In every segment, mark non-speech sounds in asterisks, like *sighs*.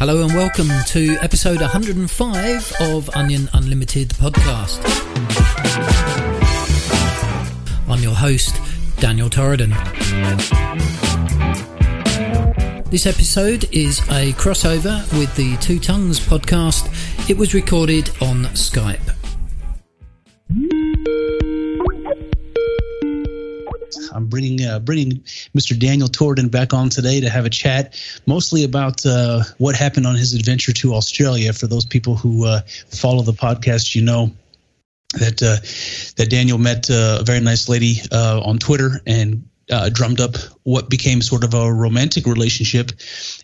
Hello and welcome to episode 105 of Onion Unlimited podcast. I'm your host, Daniel Torridon. This episode is a crossover with the Two Tongues podcast. It was recorded on Skype. I'm bringing uh, bringing Mr. Daniel Torridon back on today to have a chat, mostly about uh, what happened on his adventure to Australia. For those people who uh, follow the podcast, you know that uh, that Daniel met uh, a very nice lady uh, on Twitter and drummed up what became sort of a romantic relationship,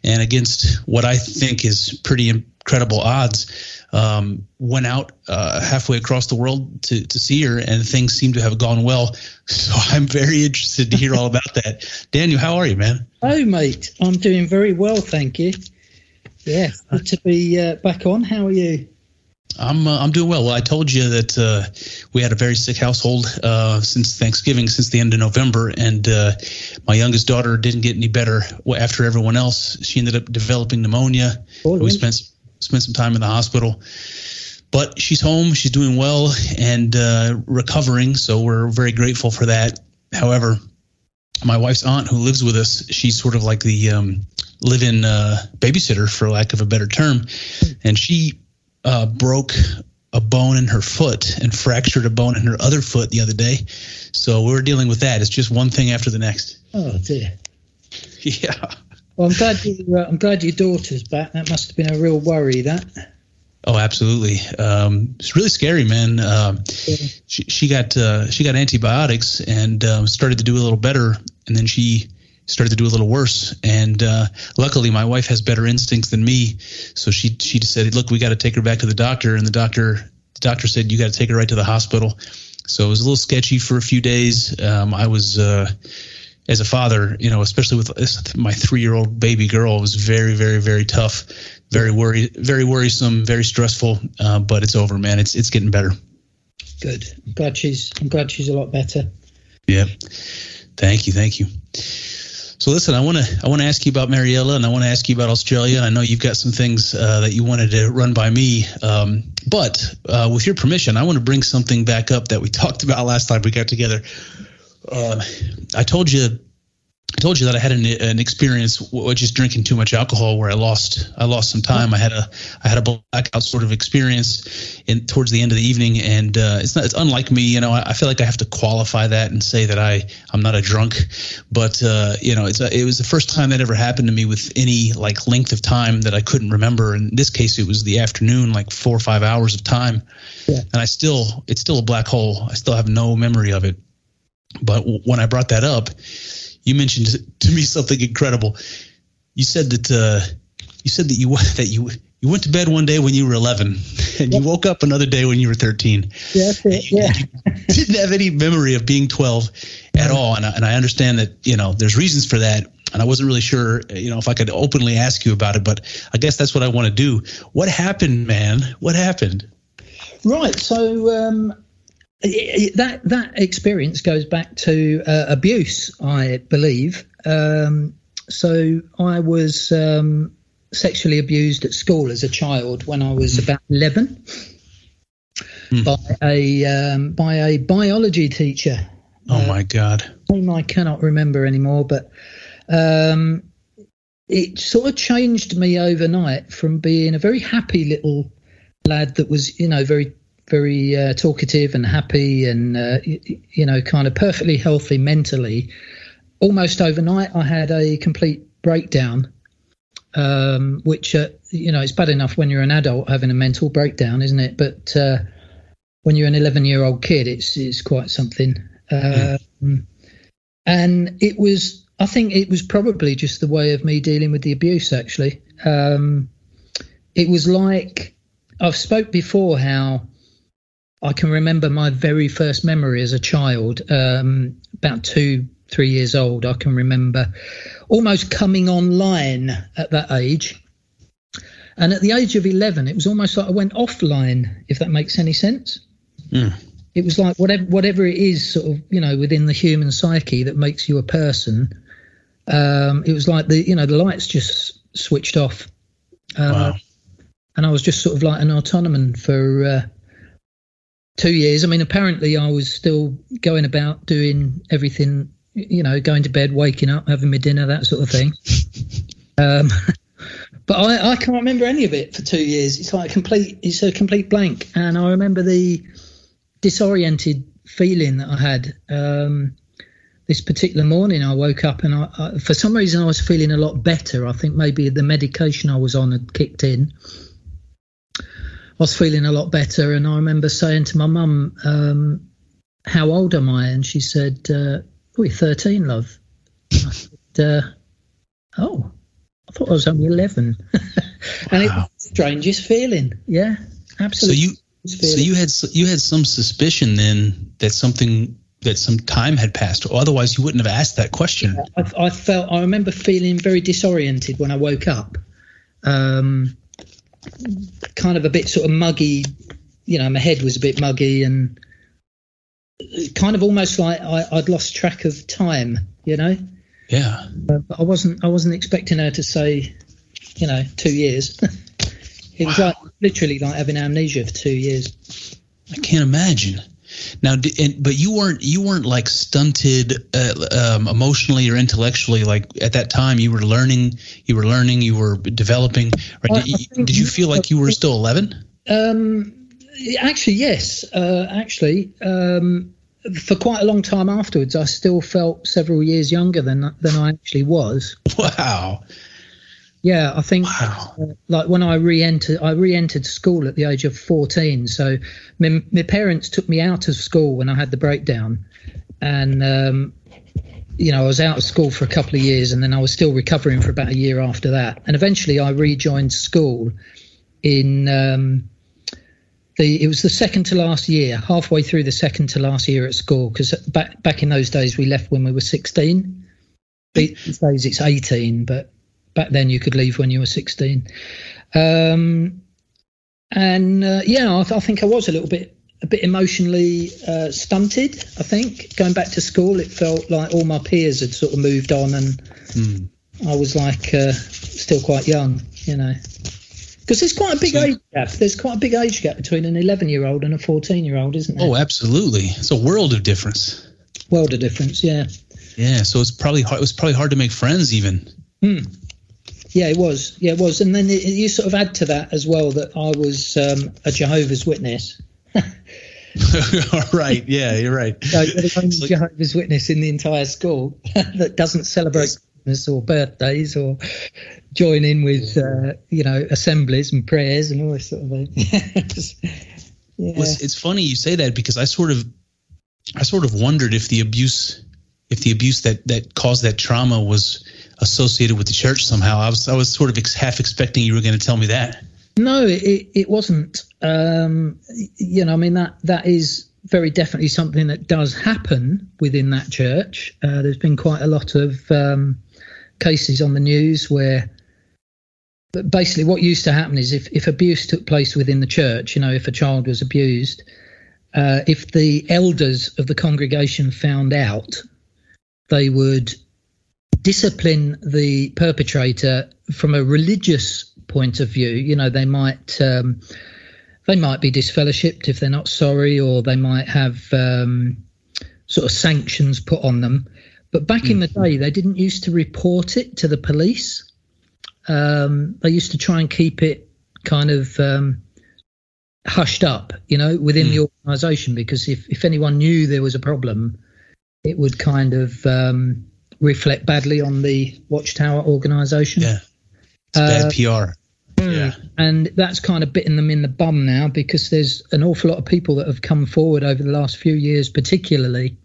and against what I think is pretty incredible odds um, went out uh, halfway across the world to, to see her, and things seem to have gone well. *laughs* So I'm very interested to hear all about that. Daniel, how are you, man? Oh, mate, I'm doing very well, thank you. Yeah, good to be uh, back on. How are you? I'm uh, I'm doing well. well. I told you that uh, we had a very sick household uh, since Thanksgiving, since the end of November, and uh, my youngest daughter didn't get any better after everyone else. She ended up developing pneumonia. Oh, we spent spent some time in the hospital. But she's home, she's doing well and uh, recovering, so we're very grateful for that. However, my wife's aunt who lives with us, she's sort of like the um, live-in uh, babysitter, for lack of a better term, and she uh, broke a bone in her foot and fractured a bone in her other foot the other day. So we're dealing with that. It's just one thing after the next. Oh dear. *laughs* Yeah. Well, I'm glad you. Uh, I'm glad your daughter's back. That must have been a real worry. That. Oh, absolutely. Um, it's really scary, man. Um, yeah. she, she got uh, she got antibiotics and um, started to do a little better, and then she started to do a little worse. And uh, luckily, my wife has better instincts than me, so she she said, "Look, we got to take her back to the doctor." And the doctor the doctor said, "You got to take her right to the hospital." So it was a little sketchy for a few days. Um, I was uh, as a father, you know, especially with my three-year-old baby girl, it was very, very, very tough, very worry, very worrisome, very stressful. Uh, but it's over, man. It's it's getting better. Good. I'm glad she's. I'm glad she's a lot better. Yeah. Thank you. Thank you. So listen, I want to I want to ask you about Mariella, and I want to ask you about Australia. And I know you've got some things uh, that you wanted to run by me, um, but uh, with your permission, I want to bring something back up that we *laughs* talked about last time we got together uh, I told you I told you that I had an, an experience with just drinking too much alcohol where I lost I lost some time. I had a I had a blackout sort of experience in towards the end of the evening, and uh, it's not it's unlike me. You know, I, I, feel like I have to qualify that and say that I I'm not a drunk, but uh, you know, it's a, it was the first time that ever happened to me with any like length of time that I couldn't remember. In this case, it was the afternoon, like four or five hours of time, yeah. and I still it's still a black hole. I still have no memory of it. But when I brought that up, you mentioned *laughs* to me something incredible. You said that uh, you said that you *laughs* that you you went to bed one day when you were 11 *laughs* and you woke up another day when you were 13 yeah, you, yeah. didn't have any memory of being 12 at all. And I, and I understand that you know there's reasons for that and I wasn't really sure you know if I could openly ask you about it but I guess that's what I want to do. What happened man? What happened? Right so um, that that experience goes back to uh, abuse, I believe. Um, so I was um, sexually abused at school as a child when I was about eleven mm. by a um, by a biology teacher. Oh uh, my God! Whom I cannot remember anymore, but um, it sort of changed me overnight from being a very happy little lad that was, you know, very very uh, talkative and happy and uh, you, you, know kind of perfectly healthy mentally. Almost overnight i had a complete breakdown um, which uh, you know it's bad enough when you're an adult having a mental breakdown isn't it? But uh, when you're an 11 year old kid it's it's quite something. Mm. and it was i think it was probably just the way of me dealing with the abuse actually. Um, it was like i've spoke before how I can remember my very first memory as a child, um, about two, three years old. I can remember almost coming online at that age. And at the age of 11, it was almost like I went offline, if that makes any sense. Mm. It was like whatever, whatever it is, sort of, you know, within the human psyche that makes you a person. Um, it was like the, you know, the lights just switched off Uh, wow. And I was just sort of like an autonoman for uh, two years. I mean, apparently I was still going about doing everything, you know, going to bed, waking up, having my dinner, that sort of thing. *laughs* um, *laughs* but I, I can't remember any of it for two years. It's like a complete, it's a complete blank. And I remember the disoriented feeling that I had. Um, this particular morning, I woke up and I, I, for some reason I was feeling a lot better. I think maybe the medication I was on had kicked in. I was feeling a lot better, and I remember saying to my mum, um, "How old am I?" And she said, uh, "Oh, you're 13, love." I said, uh, "Oh, I thought I was only 11." *laughs* and it was the strangest feeling. Yeah, absolutely. So you so you had you had some suspicion then that something that some time had passed, or otherwise you wouldn't have asked that question. I, I felt I remember feeling very disoriented when I woke up, um, kind of a bit sort of muggy. You know, my head was a bit muggy and kind of almost like I, would lost track of time. You know. Yeah. Uh, but I wasn't. I wasn't expecting her to say, you know, two years. *laughs* It was like literally like having amnesia for two years. I can't imagine. Now, but you weren't you weren't like stunted uh, um, emotionally or intellectually. Like at that time, you were learning, you were learning, you were developing. Right? Did, you, did you feel like you were still eleven? Um, actually, yes. Uh, actually, um, for quite a long time afterwards, I still felt several years younger than than I actually was. *laughs* Wow. Yeah, I think wow. uh, like when I re-entered, I re-entered school at the age of 14. So my, my parents took me out of school when I had the breakdown, and um, you know I was out of school for a couple of years, and then I was still recovering for about a year after that. And eventually, I rejoined school in um, the it was the second to last year, halfway through the second to last year at school, because back back in those days we left when we were 16. These days it's 18, but back then you could leave when you were 16. Um, and uh, yeah, I, th- I, think I was a little bit a bit emotionally uh, stunted. I think going back to school, it felt like all my peers had sort of moved on, and mm. I was like uh, still quite young, you know. Because there's quite a big age gap. There's quite a big age gap between an 11 year old and a 14 year old, isn't there? Oh, absolutely. It's a world of difference. World of difference, yeah. Yeah, so it's probably hard, it was probably hard to make friends even. Hmm. Yeah, it was. Yeah, it was. And then it, you sort of add to that as well that I was um, a Jehovah's Witness. *laughs* right. Yeah, you're right. *laughs* So the only like, Jehovah's Witness in the entire school *laughs* that doesn't celebrate Christmas or birthdays or join in with uh, you know assemblies and prayers and all this sort of thing. yeah. Well, it's, it's funny you say that because I sort of I sort of wondered if the abuse if the abuse that that caused that trauma was associated with the church somehow. I was I was sort of ex- half expecting you were going to tell me that. No, it it wasn't. Um, you know, I mean that that is very definitely something that does happen within that church. Uh, there's been quite a lot of um, cases on the news where. Basically, what used to happen is if, if abuse took place within the church, you know, if a child was abused, uh, if the elders of the congregation found out, they would discipline the perpetrator from a religious point of view. You know, they might um, they might be disfellowshipped if they're not sorry, or they might have um, sort of sanctions put on them. But back mm. in the mm. day, they didn't used to report it to the police. Um, they used to try and keep it kind of um, hushed up, you know, within mm. the organisation, because if if anyone knew there was a problem, it would kind of um, reflect badly on the Watchtower organisation. Yeah, it's uh, bad PR. Hmm. Yeah. And that's kind of bitten them in the bum now because there's an awful lot of people that have come forward over the last few years, particularly,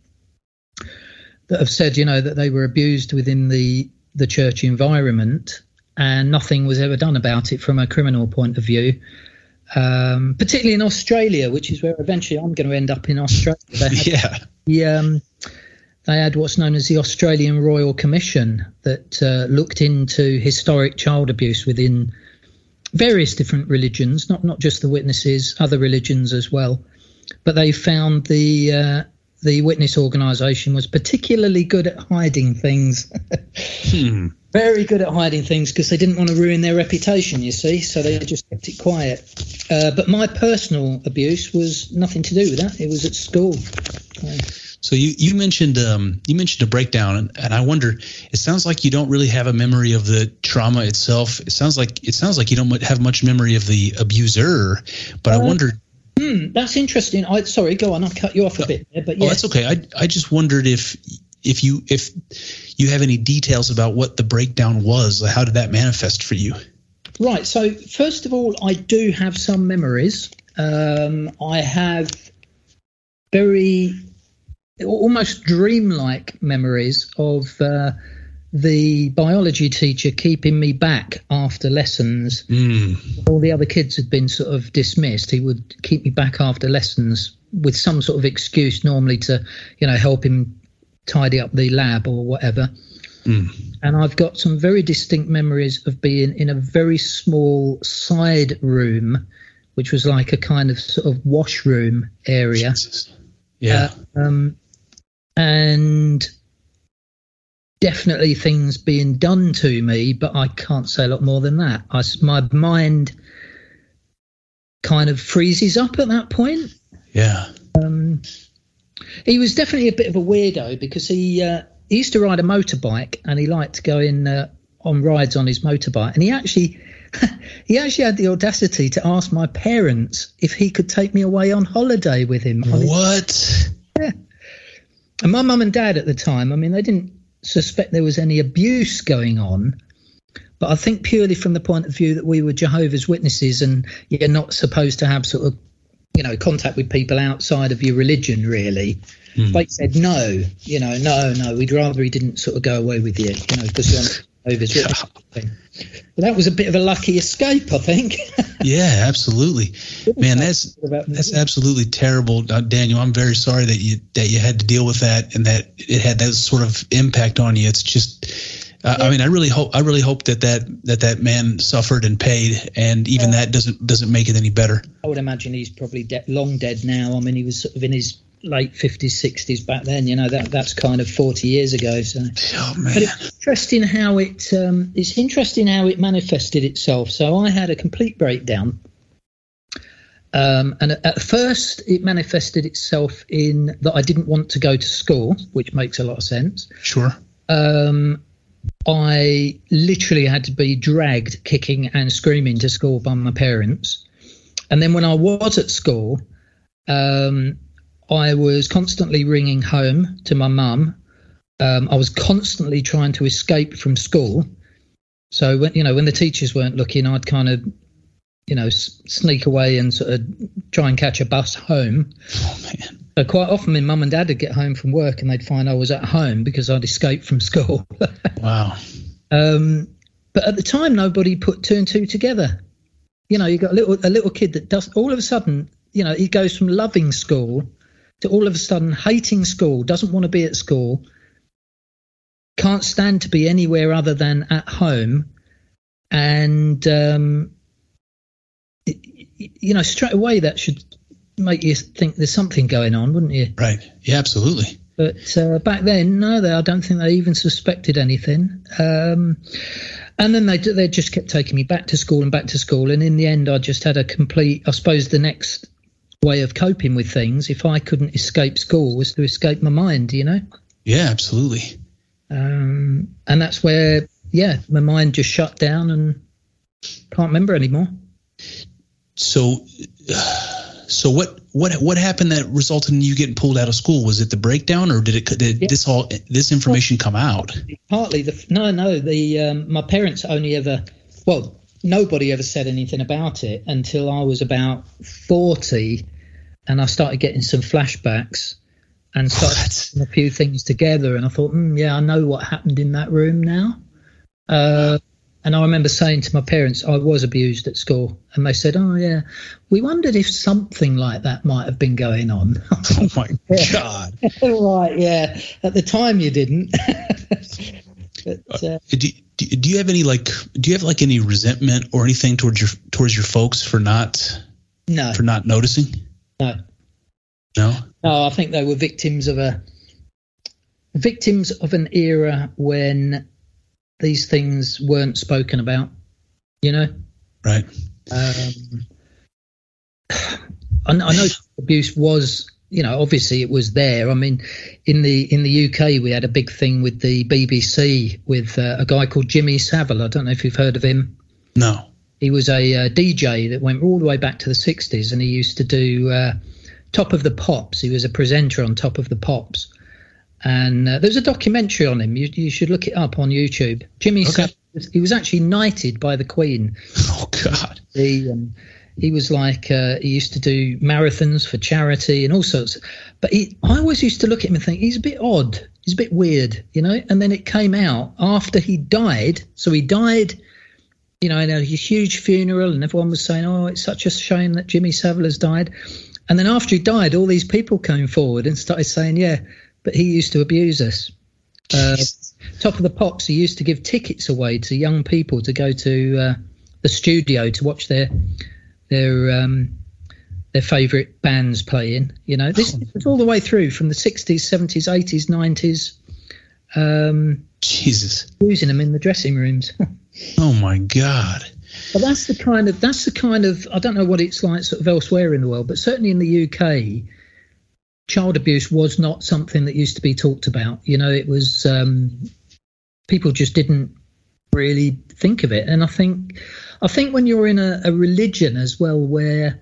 that have said, you know, that they were abused within the, the church environment and nothing was ever done about it from a criminal point of view. Um, particularly in Australia, which is where eventually I'm going to end up in Australia. *laughs* yeah. The, um, they had what's known as the Australian Royal Commission that uh, looked into historic child abuse within various different religions, not not just the witnesses, other religions as well. But they found the uh, the witness organisation was particularly good at hiding things. hmm. *laughs* Very good at hiding things because they didn't want to ruin their reputation, you see, so they just kept it quiet. Uh, but my personal abuse was nothing to do with that. It was at school. So you, you mentioned um, you mentioned a breakdown, and, and, I wonder. It sounds like you don't really have a memory of the trauma itself. It sounds like it sounds like you don't have much memory of the abuser. But uh, I wondered Hmm, that's interesting. I sorry, go on. I cut you off a bit there, but yeah. Oh, that's okay. I I just wondered if if you if you have any details about what the breakdown was. How did that manifest for you? Right. So first of all, I do have some memories. Um, I have very almost dreamlike memories of. Uh, the biology teacher keeping me back after lessons. Mm. All the other kids had been sort of dismissed. He would keep me back after lessons with some sort of excuse, normally to, you know, help him tidy up the lab or whatever. Mm. And I've got some very distinct memories of being in a very small side room, which was like a kind of sort of washroom area. Jesus. Yeah. Uh, um, and definitely things being done to me, but I can't say a lot more than that. I, my mind kind of freezes up at that point. Yeah. Um, he was definitely a bit of a weirdo because he uh, he used to ride a motorbike and he liked to go in uh, on rides on his motorbike, and he actually. *laughs* he actually had the audacity to ask my parents if he could take me away on holiday with him. What? Yeah. And my mum and dad at the time, I mean, they didn't suspect there was any abuse going on. But I think purely from the point of view that we were Jehovah's Witnesses and you're not supposed to have sort of, you know, contact with people outside of your religion, really. Mm. They said no, you know, no, no, we'd rather he didn't sort of go away with you, you know, because you're Jehovah's Witnesses. *laughs* That was a bit of a lucky escape, I think. *laughs* yeah, absolutely, man. That's that's absolutely terrible, uh, Daniel. I'm very sorry that you that you had to deal with that and that it had that sort of impact on you. It's just, uh, yeah. I mean, I really hope I really hope that that that that man suffered and paid, and even yeah. that doesn't doesn't make it any better. I would imagine he's probably de- long dead now. I mean, he was sort of in his late 50s 60s back then you know that that's kind of 40 years ago so. Oh, man. but it's interesting how it um, it's interesting how it manifested itself. So i had a complete breakdown. Um, and at first it manifested itself in that i didn't want to go to school which makes a lot of sense. Sure. Um, i literally had to be dragged kicking and screaming to school by my parents. And then when i was at school um, I was constantly ringing home to my mum. Um, I was constantly trying to escape from school. So when you know when the teachers weren't looking, I'd kind of you know s- sneak away and sort of try and catch a bus home. Oh man! So quite often, my mum and dad would get home from work and they'd find I was at home because I'd escaped from school. *laughs* wow. Um, but at the time, nobody put two and two together. You know, you got a little a little kid that does all of a sudden. You know, he goes from loving school to all of a sudden hating school, doesn't want to be at school, can't stand to be anywhere other than at home, and um, you know straight away that should make you think there's something going on, wouldn't you? Right. Yeah, absolutely. But uh, back then, no, they, I don't think they even suspected anything. Um, and then they they just kept taking me back to school and back to school, and in the end, I just had a complete. I suppose the next way of coping with things if I couldn't escape school was to escape my mind, you know? Yeah, absolutely. Um, and that's where, yeah, my mind just shut down and can't remember anymore. So, so what, what, what happened that resulted in you getting pulled out of school? Was it the breakdown or did it, did yeah. this all, this information come out? Partly the, no, no, the, um, my parents only ever, well, nobody ever said anything about it until I was about 40 and I started getting some flashbacks and started putting a few things together. And I thought, mm, yeah, I know what happened in that room now. Uh, and I remember saying to my parents, I was abused at school. And they said, Oh, yeah, we wondered if something like that might have been going on. *laughs* oh, my God. *laughs* right, yeah. At the time, you didn't. *laughs* but, uh, do, do, do you have any like do you have like any resentment or anything towards your towards your folks for not no for not noticing no No. No, I think they were victims of a victims of an era when these things weren't spoken about. You know. Right. Um, *sighs* I, I know abuse was you know, obviously it was there. I mean, in the in the UK, we had a big thing with the BBC with uh, a guy called Jimmy Savile. I don't know if you've heard of him. No. He was a uh, DJ that went all the way back to the '60s, and he used to do uh, Top of the Pops. He was a presenter on Top of the Pops, and uh, there's a documentary on him. You, you should look it up on YouTube. Jimmy okay. Savile. He was actually knighted by the Queen. *laughs* Oh God. The um, he was like uh, he used to do marathons for charity and all sorts. But he, I always used to look at him and think he's a bit odd. He's a bit weird, you know. And then it came out after he died. So he died, you know, in a huge funeral, and everyone was saying, "Oh, it's such a shame that Jimmy Savile has died." And then after he died, all these people came forward and started saying, "Yeah, but he used to abuse us." Uh, top of the pops, he used to give tickets away to young people to go to uh, the studio to watch their their um, their favourite bands playing. You know, this is all the way through from the 60s, 70s, 80s, 90s. Um, Jesus, using them in the dressing rooms. *laughs* oh my God! But that's the kind of that's the kind of I don't know what it's like sort of elsewhere in the world, but certainly in the UK, child abuse was not something that used to be talked about. You know, it was um, people just didn't really think of it, and I think I think when you're in a, a religion as well, where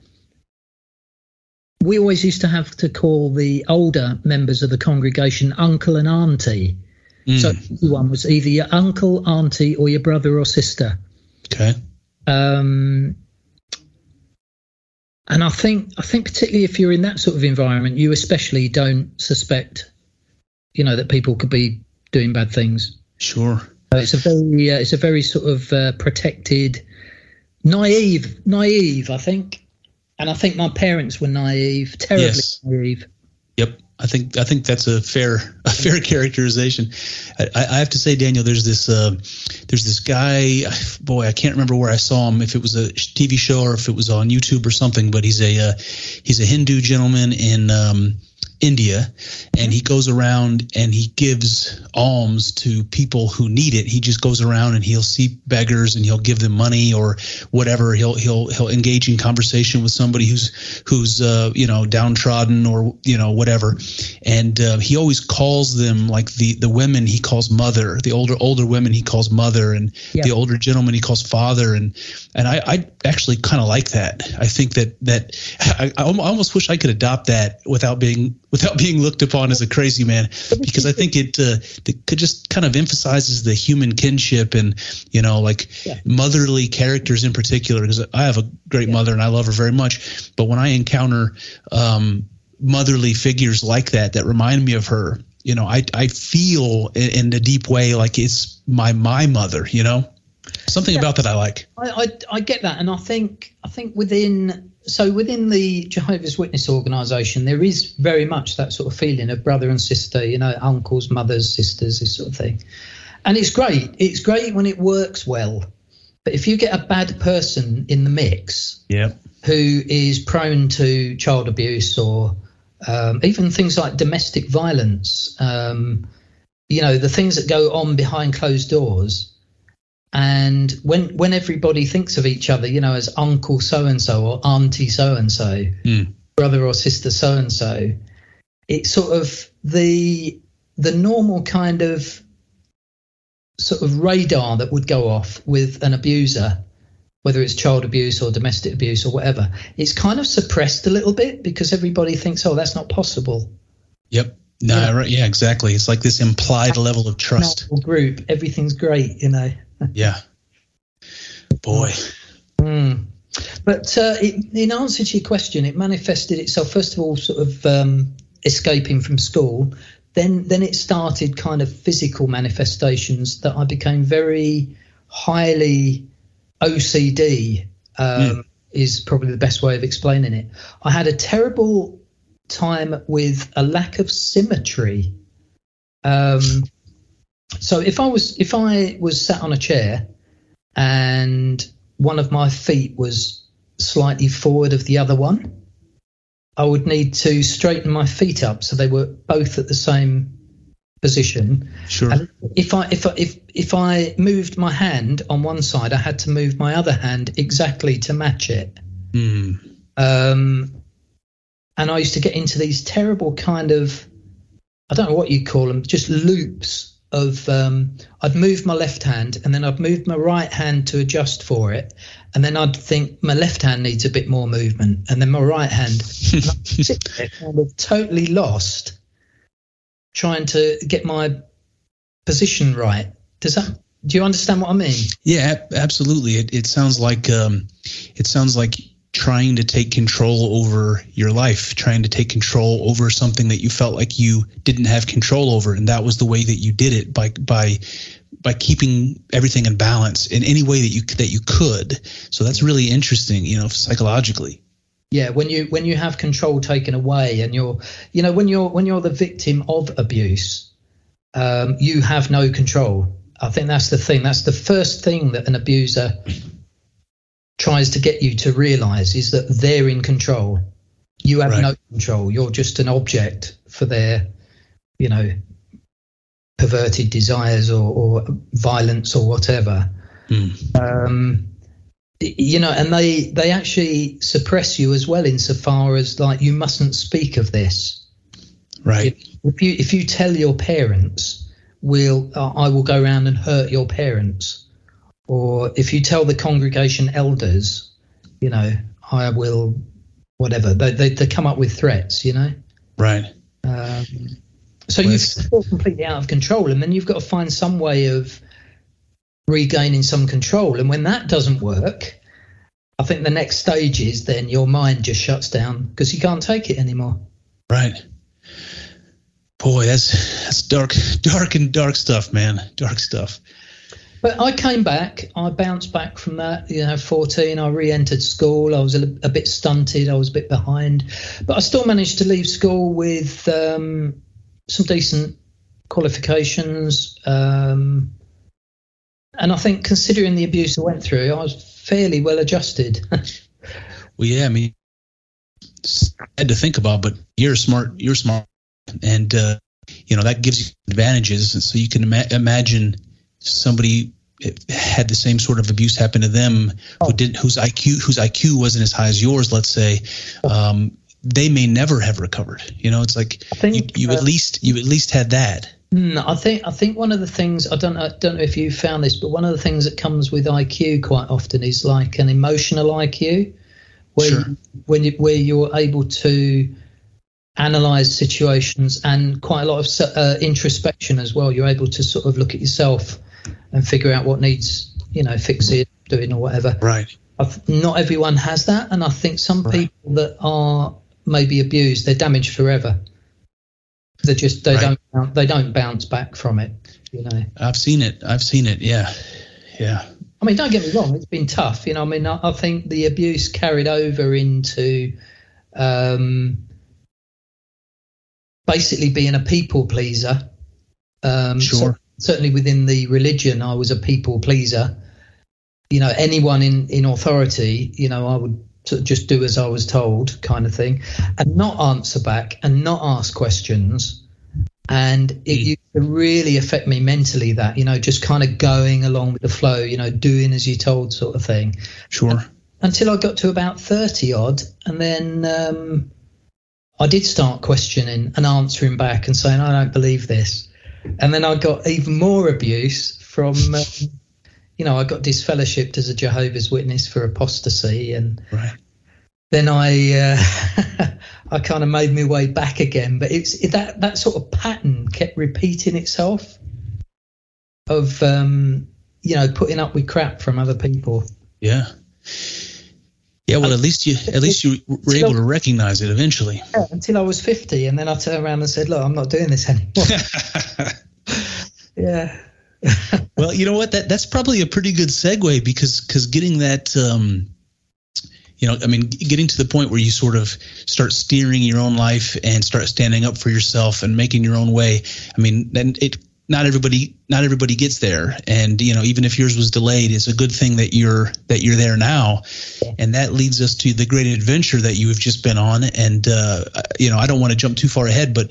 we always used to have to call the older members of the congregation uncle and auntie. Mm. So one was either your uncle, auntie, or your brother or sister. Okay. Um, and I think I think particularly if you're in that sort of environment, you especially don't suspect, you know, that people could be doing bad things. Sure. So it's a very uh, it's a very sort of uh, protected naive, naive. I think, and I think my parents were naive, terribly yes. naive. I think I think that's a fair a fair *laughs* characterization. I, I have to say, Daniel, there's this uh, there's this guy. Boy, I can't remember where I saw him. If it was a TV show or if it was on YouTube or something. But he's a uh, he's a Hindu gentleman in. Um, India, and he goes around and he gives alms to people who need it. He just goes around and he'll see beggars and he'll give them money or whatever. He'll he'll he'll engage in conversation with somebody who's who's uh, you know downtrodden or you know whatever, and uh, he always calls them like the the women he calls mother, the older older women he calls mother, and yeah. the older gentlemen he calls father, and and I, I actually kind of like that. I think that that *laughs* I, I almost wish I could adopt that without being without being looked upon as a crazy man because I think it, uh, it could just kind of emphasizes the human kinship and you know like yeah. motherly characters in particular because I have a great yeah. mother and I love her very much but when I encounter um, motherly figures like that that remind me of her you know I I feel in, in a deep way like it's my my mother you know something yeah. about that I like I, I I get that and I think I think within so within the Jehovah's Witness organisation, there is very much that sort of feeling of brother and sister, you know, uncles, mothers, sisters, this sort of thing. And it's great. It's great when it works well. But if you get a bad person in the mix, yeah, who is prone to child abuse or um, even things like domestic violence, um, you know, the things that go on behind closed doors, and when when everybody thinks of each other, you know, as uncle so and so or auntie so and so, brother or sister so and so, it's sort of the the normal kind of sort of radar that would go off with an abuser, whether it's child abuse or domestic abuse or whatever. It's kind of suppressed a little bit because everybody thinks, oh, that's not possible. Yep. No, yeah. Right, yeah, exactly. It's like this implied level of trust. Group, everything's great, you know *laughs* yeah. Boy. Mm. But uh, it, in answer to your question, it manifested itself first of all, sort of um, escaping from school. Then, then it started kind of physical manifestations that I became very highly OCD. Um, mm. Is probably the best way of explaining it. I had a terrible time with a lack of symmetry. Um, so if I was if I was sat on a chair and one of my feet was slightly forward of the other one, I would need to straighten my feet up so they were both at the same position. Sure. And if I if I, if if I moved my hand on one side, I had to move my other hand exactly to match it. Mm. Um, and I used to get into these terrible kind of I don't know what you'd call them, just loops of um, I'd move my left hand and then I'd move my right hand to adjust for it, and then I'd think my left hand needs a bit more movement, and then my right hand. *laughs* sit there kind of totally lost, trying to get my position right. Does that? Do you understand what I mean? Yeah, absolutely. It, it sounds like um, it sounds like trying to take control over your life, trying to take control over something that you felt like you didn't have control over, and that was the way that you did it by by by keeping everything in balance in any way that you that you could. So that's really interesting, you know, psychologically. Yeah, when you when you have control taken away, and you're, you know, when you're when you're the victim of abuse, um, you have no control. I think that's the thing. That's the first thing that an abuser tries to get you to realize is that they're in control. You have Right. no control. You're just an object for their, you know, perverted desires or, or violence or whatever. Mm. Um, you know, and they they actually suppress you as well insofar as like you mustn't speak of this. Right. If you if you tell your parents, we'll uh, I will go around and hurt your parents, or if you tell the congregation elders, you know, I will, whatever. They they, they come up with threats, you know. Right. Um, so Well, you feel completely out of control, and then you've got to find some way of regaining some control. And when that doesn't work, I think the next stage is then your mind just shuts down because you can't take it anymore. Right. Boy, that's that's dark, *laughs* dark and dark stuff, man. Dark stuff. But I came back. I bounced back from that. You know, 14, I re-entered school. I was a, a bit stunted. I was a bit behind, but I still managed to leave school with um, some decent qualifications. Um, and I think, considering the abuse I went through, I was fairly well adjusted. *laughs* Well, yeah, I mean, it's sad to think about, but you're smart. You're smart, and uh, you know that gives you advantages. And so you can ima- imagine somebody had the same sort of abuse happen to them who didn't, whose IQ whose IQ wasn't as high as yours. Let's say. Um, they may never have recovered. You know, it's like think, you, you uh, at least you at least had that. Hmm, I think I think one of the things I don't know, I don't know if you found this, but one of the things that comes with IQ quite often is like an emotional IQ, where Sure. you, when you, where you're able to analyze situations and quite a lot of uh, introspection as well. You're able to sort of look at yourself and figure out what needs you know fixing, doing, or whatever. Right. I've, not everyone has that, and I think some Right. people that are maybe abused, they're damaged forever. They just they Right. don't they don't bounce back from it. You know, I've seen it. I've seen it. Yeah. Yeah. I mean, don't get me wrong, it's been tough. You know, I mean, I, I think the abuse carried over into um, basically being a people pleaser. Um, so- Sure. Certainly within the religion, I was a people pleaser. You know, anyone in in authority, you know, I would sort of just do as I was told, kind of thing, and not answer back and not ask questions. And it Mm. used to really affect me mentally. That you know, just kind of going along with the flow, you know, doing as you're told, sort of thing Sure. until I got to about 30 odd. And then um, I did start questioning and answering back and saying, I don't believe this. And then I got even more abuse from, um, you know, I got disfellowshipped as a Jehovah's Witness for apostasy. And Right. then I, uh, *laughs* I kind of made my way back again. But it's it, that, that sort of pattern kept repeating itself of, um, you know, putting up with crap from other people. Yeah. Yeah. Well, at least you at least you were able to recognize it eventually. Yeah, until I was 50. And then I turned around and said, Look, I'm not doing this anymore. *laughs* yeah. well, you know what? That that's probably a pretty good segue because because getting that. Um, you know, I mean, getting to the point where you sort of start steering your own life and start standing up for yourself and making your own way. I mean, then it not everybody not everybody gets there. And you know even if yours was delayed it's a good thing that you're that you're there now. And that leads us to the great adventure that you have just been on. And uh, you know i don't want to jump too far ahead but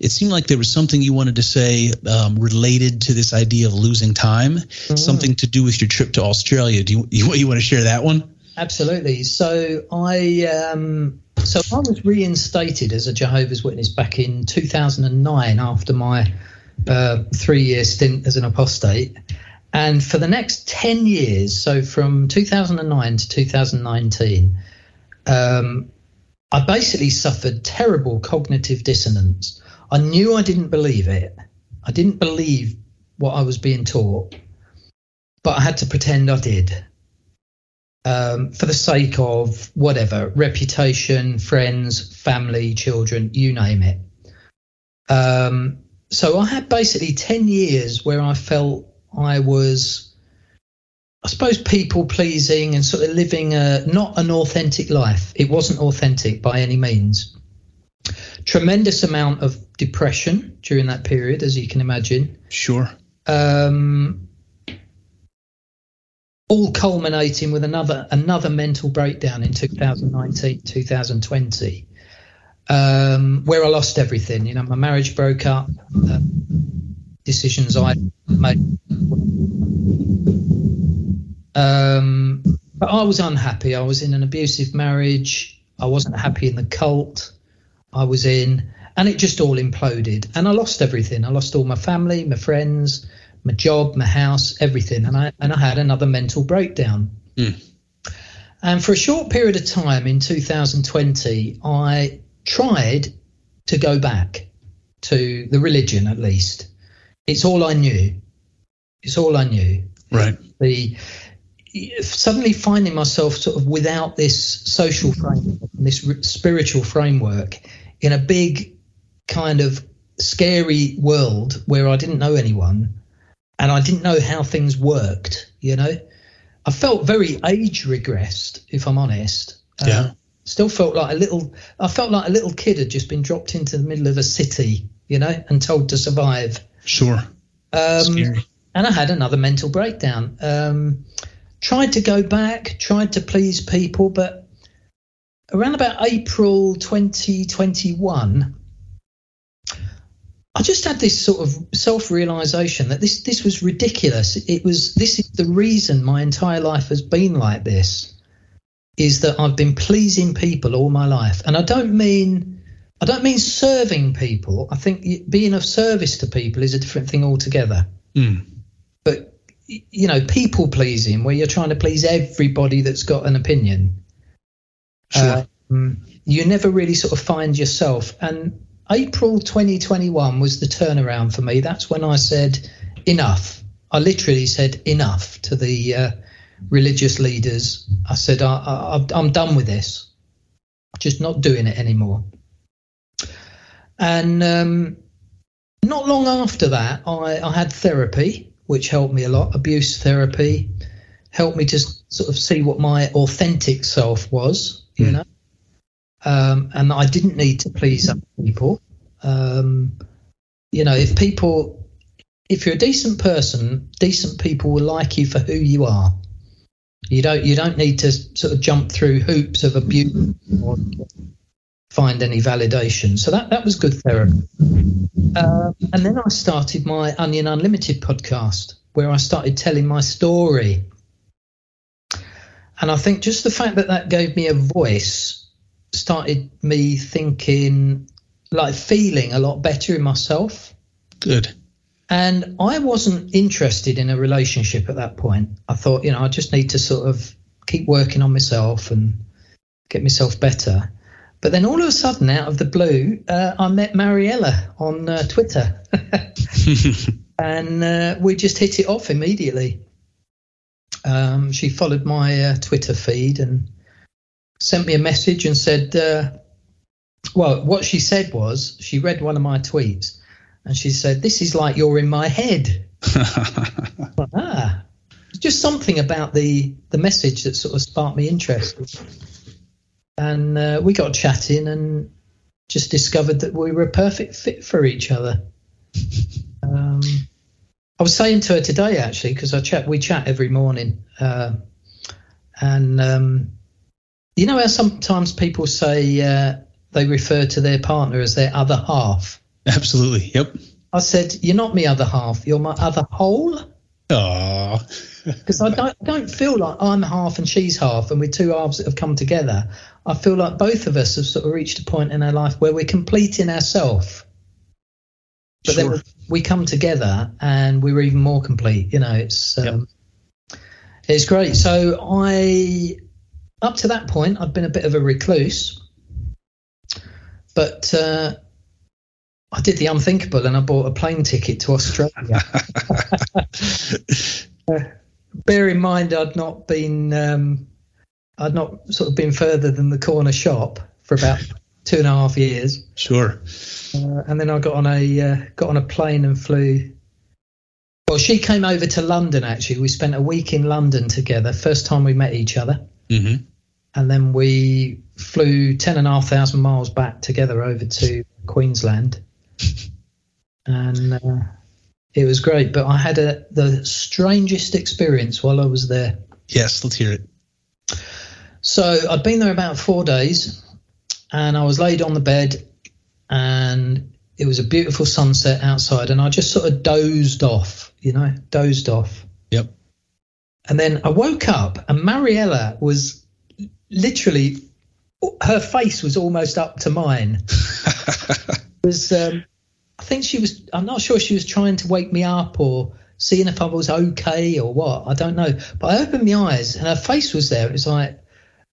it seemed like there was something you wanted to say um, related to this idea of losing time. Mm. something to do with your trip to australia. Do you, you, you want to share that one? Absolutely. So i um so i was reinstated as a jehovah's witness back in 2009 after my three year stint as an apostate. And for the next 10 years, so from 2009 to 2019, um, I basically suffered terrible cognitive dissonance. I knew I didn't believe it. I didn't believe what I was being taught, but I had to pretend I did um, for the sake of whatever reputation, friends, family, children, you name it. Um, so I had basically 10 years where I felt I was, I suppose, people pleasing and sort of living a, not an authentic life. It wasn't authentic by any means. Tremendous amount of depression during that period, as you can imagine. Sure. Um, all culminating with another another mental breakdown in 2019 2020 um, where I lost everything. You know, my marriage broke up, uh, decisions I made. Um, but I was unhappy. I was in an abusive marriage. I wasn't happy in the cult I was in, and it just all imploded. And I lost everything. I lost all my family, my friends, my job, my house, everything. And I and I had another mental breakdown. Mm. And for a short period of time in 2020, I tried to go back to the religion at least. It's all I knew. It's all I knew. Right. The suddenly finding myself sort of without this social framework, this spiritual framework, in a big kind of scary world where I didn't know anyone and I didn't know how things worked. You know, I felt very age regressed, if I'm honest. Yeah. Uh, Still felt like a little. I felt like a little kid had just been dropped into the middle of a city, you know, and told to survive. Sure. Um, Scary. And I had another mental breakdown. Um, tried to go back, tried to please people, but around about April 2021, I just had this sort of self-realization that this this was ridiculous. It was this is the reason my entire life has been like this is that I've been pleasing people all my life, and I don't mean I don't mean serving people. I think being of service to people is a different thing altogether. Mm. But you know, people pleasing, where you're trying to please everybody that's got an opinion. Sure. Um, you never really sort of find yourself. And April 2021 was the turnaround for me. That's when I said enough. I literally said enough to the uh, religious leaders. I said, I, I, I'm done with this, just not doing it anymore. And um, not long after that, I, I, had therapy, which helped me a lot. Abuse therapy helped me to sort of see what my authentic self was, you mm. know. Um, and I didn't need to please other people. Um, you know, if people, if you're a decent person, decent people will like you for who you are. You don't you don't need to sort of jump through hoops of abuse or find any validation. So that that was good therapy. Um, and then I started my Onion Unlimited podcast, where I started telling my story. And I think just the fact that that gave me a voice started me thinking, like feeling a lot better in myself. Good. And I wasn't interested in a relationship at that point. I thought, you know, I just need to sort of keep working on myself and get myself better. But then all of a sudden, out of the blue, uh, I met Mariella on uh, Twitter. *laughs* and uh, we just hit it off immediately. Um, she followed my uh, Twitter feed and sent me a message and said, uh, well, what she said was she read one of my tweets and she said, "This is like you're in my head." *laughs* ah, just something about the the message that sort of sparked me interest, and uh, we got chatting and just discovered that we were a perfect fit for each other. Um, I was saying to her today actually because I chat we chat every morning, uh, and um, you know how sometimes people say uh, they refer to their partner as their other half. Absolutely. Yep. I said, "You're not my other half. You're my other whole." Because *laughs* I don't don't feel like I'm half and she's half, and we're two halves that have come together. I feel like both of us have sort of reached a point in our life where we're completing ourselves. But Sure. then we come together and we're even more complete. You know, it's um, it's great. So I, up to that point, I'd been a bit of a recluse, but uh, I did the unthinkable and I bought a plane ticket to Australia. *laughs* Bear in mind, I'd not been, um, I'd not sort of been further than the corner shop for about *laughs* two and a half years. Sure. Uh, and then I got on a uh, got on a plane and flew. Well, she came over to London. Actually, we spent a week in London together. First time we met each other, hmm and then we flew ten and a half thousand miles back together over to Queensland, *laughs* and uh, it was great. But I had a the strangest experience while I was there. Yes. Let's hear it. So I'd been there about four days, and I was laid on the bed, and it was a beautiful sunset outside, and I just sort of dozed off, you know, dozed off. Yep. And then I woke up, and Mariella was literally, her face was almost up to mine. *laughs* was um, I think she was. I'm not sure she was trying to wake me up or seeing if I was okay or what. I don't know. But I opened my eyes and her face was there. It was like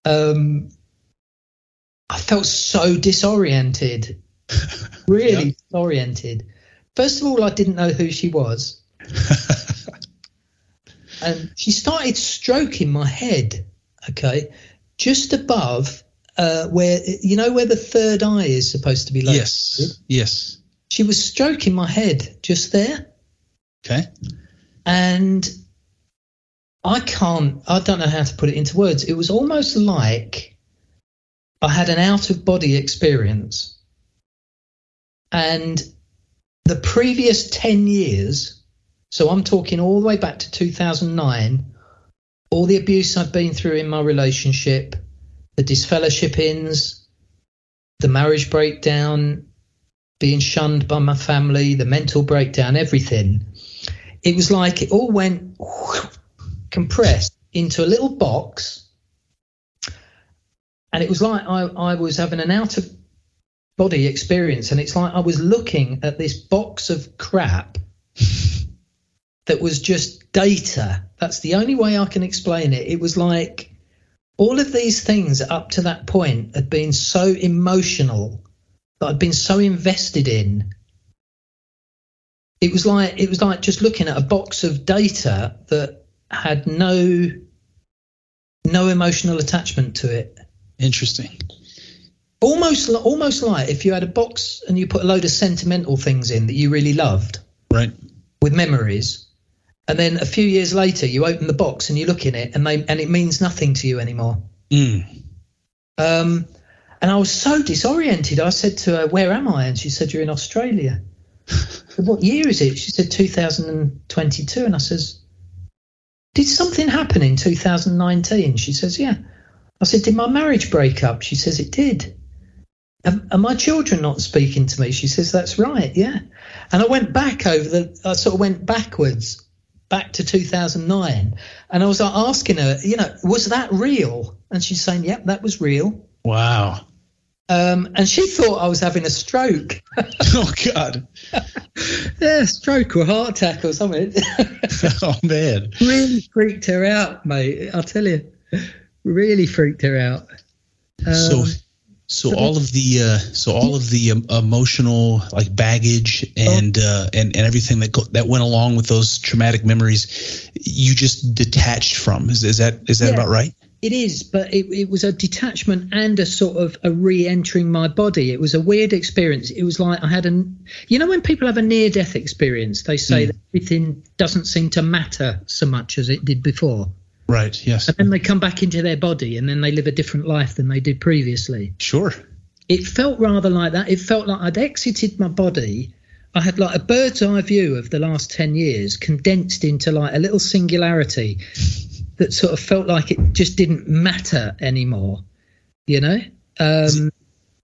um, I felt so disoriented, *laughs* really Yeah. disoriented. First of all, I didn't know who she was, *laughs* and she started stroking my head. Okay, just above. Uh, where you know where the third eye is supposed to be located? yes. Yes. She was stroking my head just there. Okay. and i can't i don't know how to put it into words. It was almost like i had an out of body experience. And the previous 10 years so i'm talking all the way back to 2009 all the abuse i've been through in my relationship the disfellowshippings the marriage breakdown being shunned by my family, the mental breakdown, everything. It was like it all went *sighs* compressed into a little box. And it was like I, I was having an out of body experience. And it's like I was looking at this box of crap *laughs* that was just data. That's the only way I can explain it. It was like all of these things up to that point had been so emotional that I'd been so invested in. It was like it was like just looking at a box of data that had no no emotional attachment to it. Interesting. Almost almost like if you had a box and you put a load of sentimental things in that you really loved Right. with memories. And then a few years later you open the box and you look in it and they and it means nothing to you anymore. Mm. Um, and I was so disoriented. I said to her, "Where am I?" And she said, "You're in Australia." Said, *laughs* what year is it? She said 2022. And I says, "Did something happen in 2019?" She says, "Yeah." I said, "Did my marriage break up?" She says, "It did." Are, are my children not speaking to me? She says, "That's right, yeah." And I went back over the. I sort of went backwards, back to 2009, and I was like asking her, you know, was that real? And she's saying, "Yep, that was real." Wow. Um, and she thought I was having a stroke. *laughs* oh God. *laughs* yeah, stroke or heart attack or something. *laughs* Oh man. really freaked her out, mate. I'll tell you, really freaked her out. Um, so so all of the uh, so all of the um, emotional like baggage and uh, and and everything that go, that went along with those traumatic memories you just detached from is, is that is that Yeah. about right It is, but it, it was a detachment and a sort of a re-entering my body. It was a weird experience. It was like I had an, you know, when people have a near-death experience, they say hmm. that everything doesn't seem to matter so much as it did before, right yes and then they come back into their body and then they live a different life than they did previously. sure It felt rather like that. It felt like I'd exited my body. I had like a bird's eye view of the last 10 years condensed into like a little singularity that sort of felt like it just didn't matter anymore, you know? Um, is, it,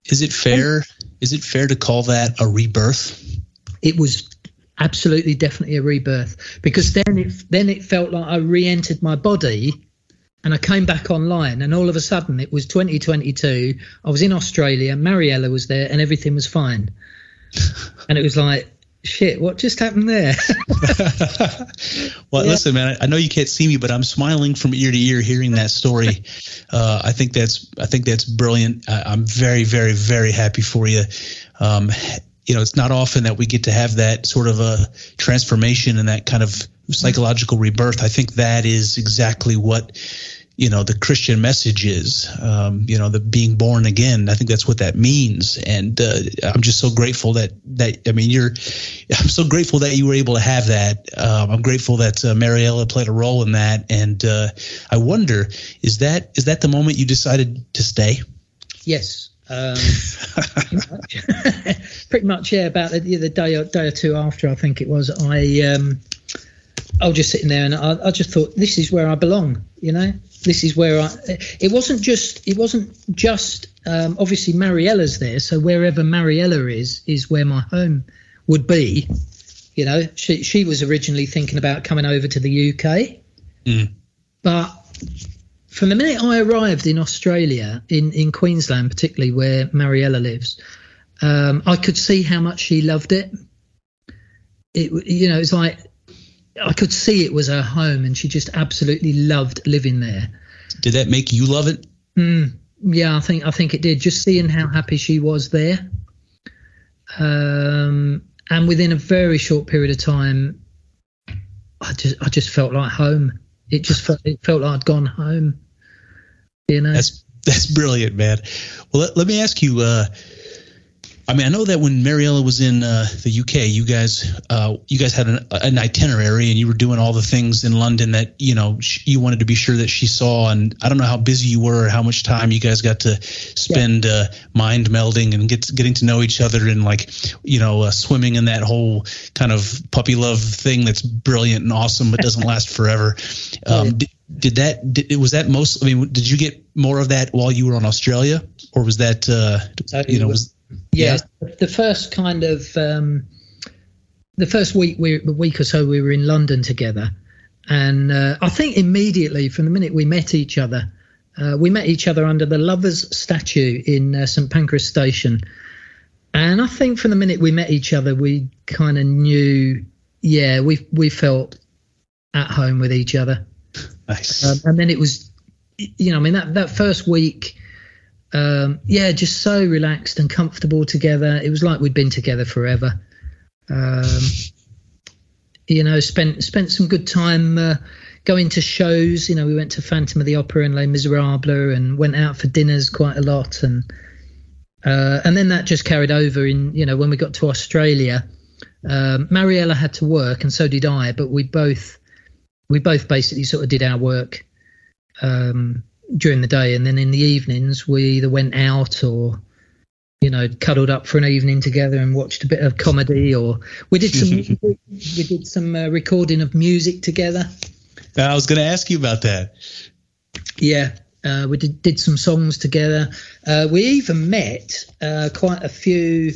is it fair? Is it fair to call that a rebirth? It was absolutely definitely a rebirth because then it then it felt like I re-entered my body and I came back online and all of a sudden it was 2022 I was in Australia Mariella was there and everything was fine and it was like shit what just happened there *laughs* well yeah. listen man I know you can't see me but I'm smiling from ear to ear hearing that story uh, I think that's I think that's brilliant I, am very very very happy for you um, you know, it's not often that we get to have that sort of a transformation and that kind of psychological rebirth. I think that is exactly what you know the Christian message is. Um, you know, the being born again. I think that's what that means, and uh, I'm just so grateful that that I mean, you're. I'm so grateful that you were able to have that. Um, I'm grateful that uh, Mariella played a role in that, and uh, I wonder is that is that the moment you decided to stay? Yes. Um, pretty, *laughs* much, pretty, much, yeah. About the, the day or day or two after, I think it was. I um, I was just sitting there, and I, I just thought, this is where I belong. You know, this is where I. It wasn't just. It wasn't just. Um, obviously, Mariella's there, so wherever Mariella is, is where my home would be. You know, she she was originally thinking about coming over to the UK, mm. but from the minute I arrived in Australia, in, in Queensland, particularly where Mariella lives, um, I could see how much she loved it. It, you know, it's like I could see it was her home, and she just absolutely loved living there. Did that make you love it? Mm, yeah, I think I think it did. Just seeing how happy she was there, um, and within a very short period of time, I just I just felt like home. It just felt it felt like I'd gone home. You know, that's that's brilliant, man. Well, let, let me ask you. Uh, I mean, I know that when Mariella was in uh, the UK, you guys, uh, you guys had an, an, itinerary, and you were doing all the things in London that you know sh- you wanted to be sure that she saw. And I don't know how busy you were, or how much time you guys got to spend yeah. uh, mind melding and get getting to know each other, and like you know, uh, swimming in that whole kind of puppy love thing that's brilliant and awesome, but doesn't last *laughs* forever. Um, yeah. did, did that did, was that most? I mean, did you get more of that while you were in Australia, or was that uh, you know was yeah, yeah, the first kind of um, the first week we the week or so we were in London together, and uh, I think immediately from the minute we met each other, uh, we met each other under the lovers statue in uh, St Pancras Station, and I think from the minute we met each other, we kind of knew, yeah, we we felt at home with each other. Nice. Um, and then it was, you know, I mean that that first week um, yeah, just so relaxed and comfortable together. It was like we'd been together forever. Um, you know, spent spent some good time uh, going to shows. You know, we went to Phantom of the Opera and Les Miserables, and went out for dinners quite a lot, and uh, and then that just carried over in you know when we got to Australia. Um, Mariella had to work, and so did I, but we both we both basically sort of did our work. Um, during the day, and then in the evenings we either went out or you know cuddled up for an evening together and watched a bit of comedy, or we did some *laughs* we did some uh, recording of music together. I was going to ask you about that. Yeah, uh, we did, did some songs together. Uh, we even met uh, quite a few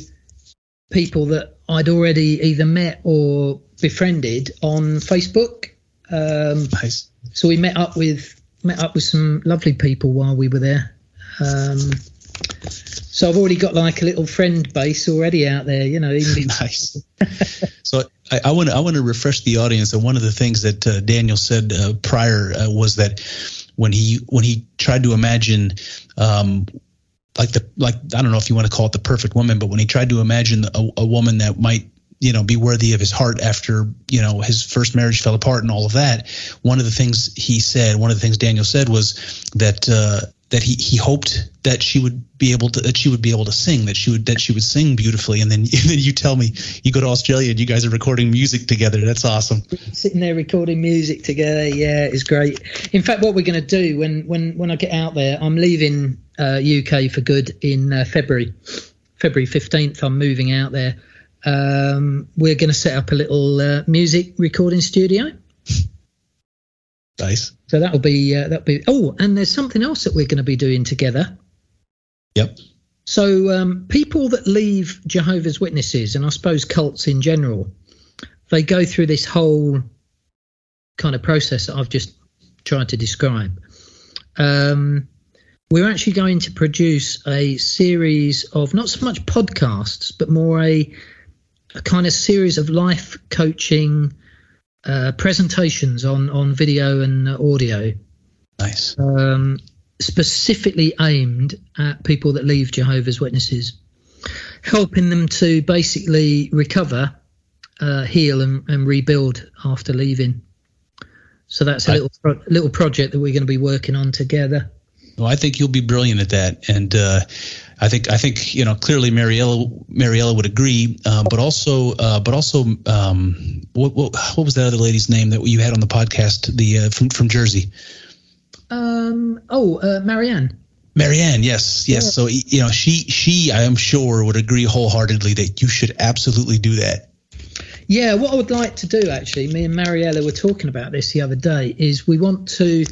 people that I'd already either met or befriended on Facebook. Um, nice. So we met up with met up with some lovely people while we were there. Um, so I've already got like a little friend base already out there, you know. *laughs* nice. so I want to I want to refresh the audience. And one of the things that uh, Daniel said uh, prior uh, was that when he when he tried to imagine. Um, like the like I don't know if you want to call it the perfect woman, but when he tried to imagine a, a woman that might you know be worthy of his heart after you know his first marriage fell apart and all of that one of the things he said one of the things daniel said was that uh, that he, he hoped that she would be able to that she would be able to sing that she would that she would sing beautifully. And then *laughs* and then you tell me you go to Australia and you guys are recording music together. That's awesome. Sitting there recording music together. Yeah it's great. In fact what we're going to do when when when I get out there I'm leaving uh, UK for good in uh, February. February 15th I'm moving out there um, we're going to set up a little uh, music recording studio. Nice. So that'll be uh, that'll be. Oh, and there's something else that we're going to be doing together. Yep. So um, people that leave Jehovah's Witnesses, and I suppose cults in general, they go through this whole kind of process that I've just tried to describe. Um, we're actually going to produce a series of not so much podcasts, but more a, a kind of series of life coaching uh, presentations on on video and audio. Nice. Um, specifically aimed at people that leave Jehovah's Witnesses, helping them to basically recover, uh, heal, and, and, rebuild after leaving. So that's a I, little pro- little project that we're going to be working on together. Well, I think you'll be brilliant at that, and uh, I think I think you know clearly Mariella Mariella would agree, uh, but also uh, but also um, what, what, what was that other lady's name that you had on the podcast the uh, from from Jersey? Um, oh, uh, Marianne. Marianne, yes, yes. Yeah. So you know, she she I am sure would agree wholeheartedly that you should absolutely do that. Yeah, what I would like to do actually, me and Mariella were talking about this the other day, is we want to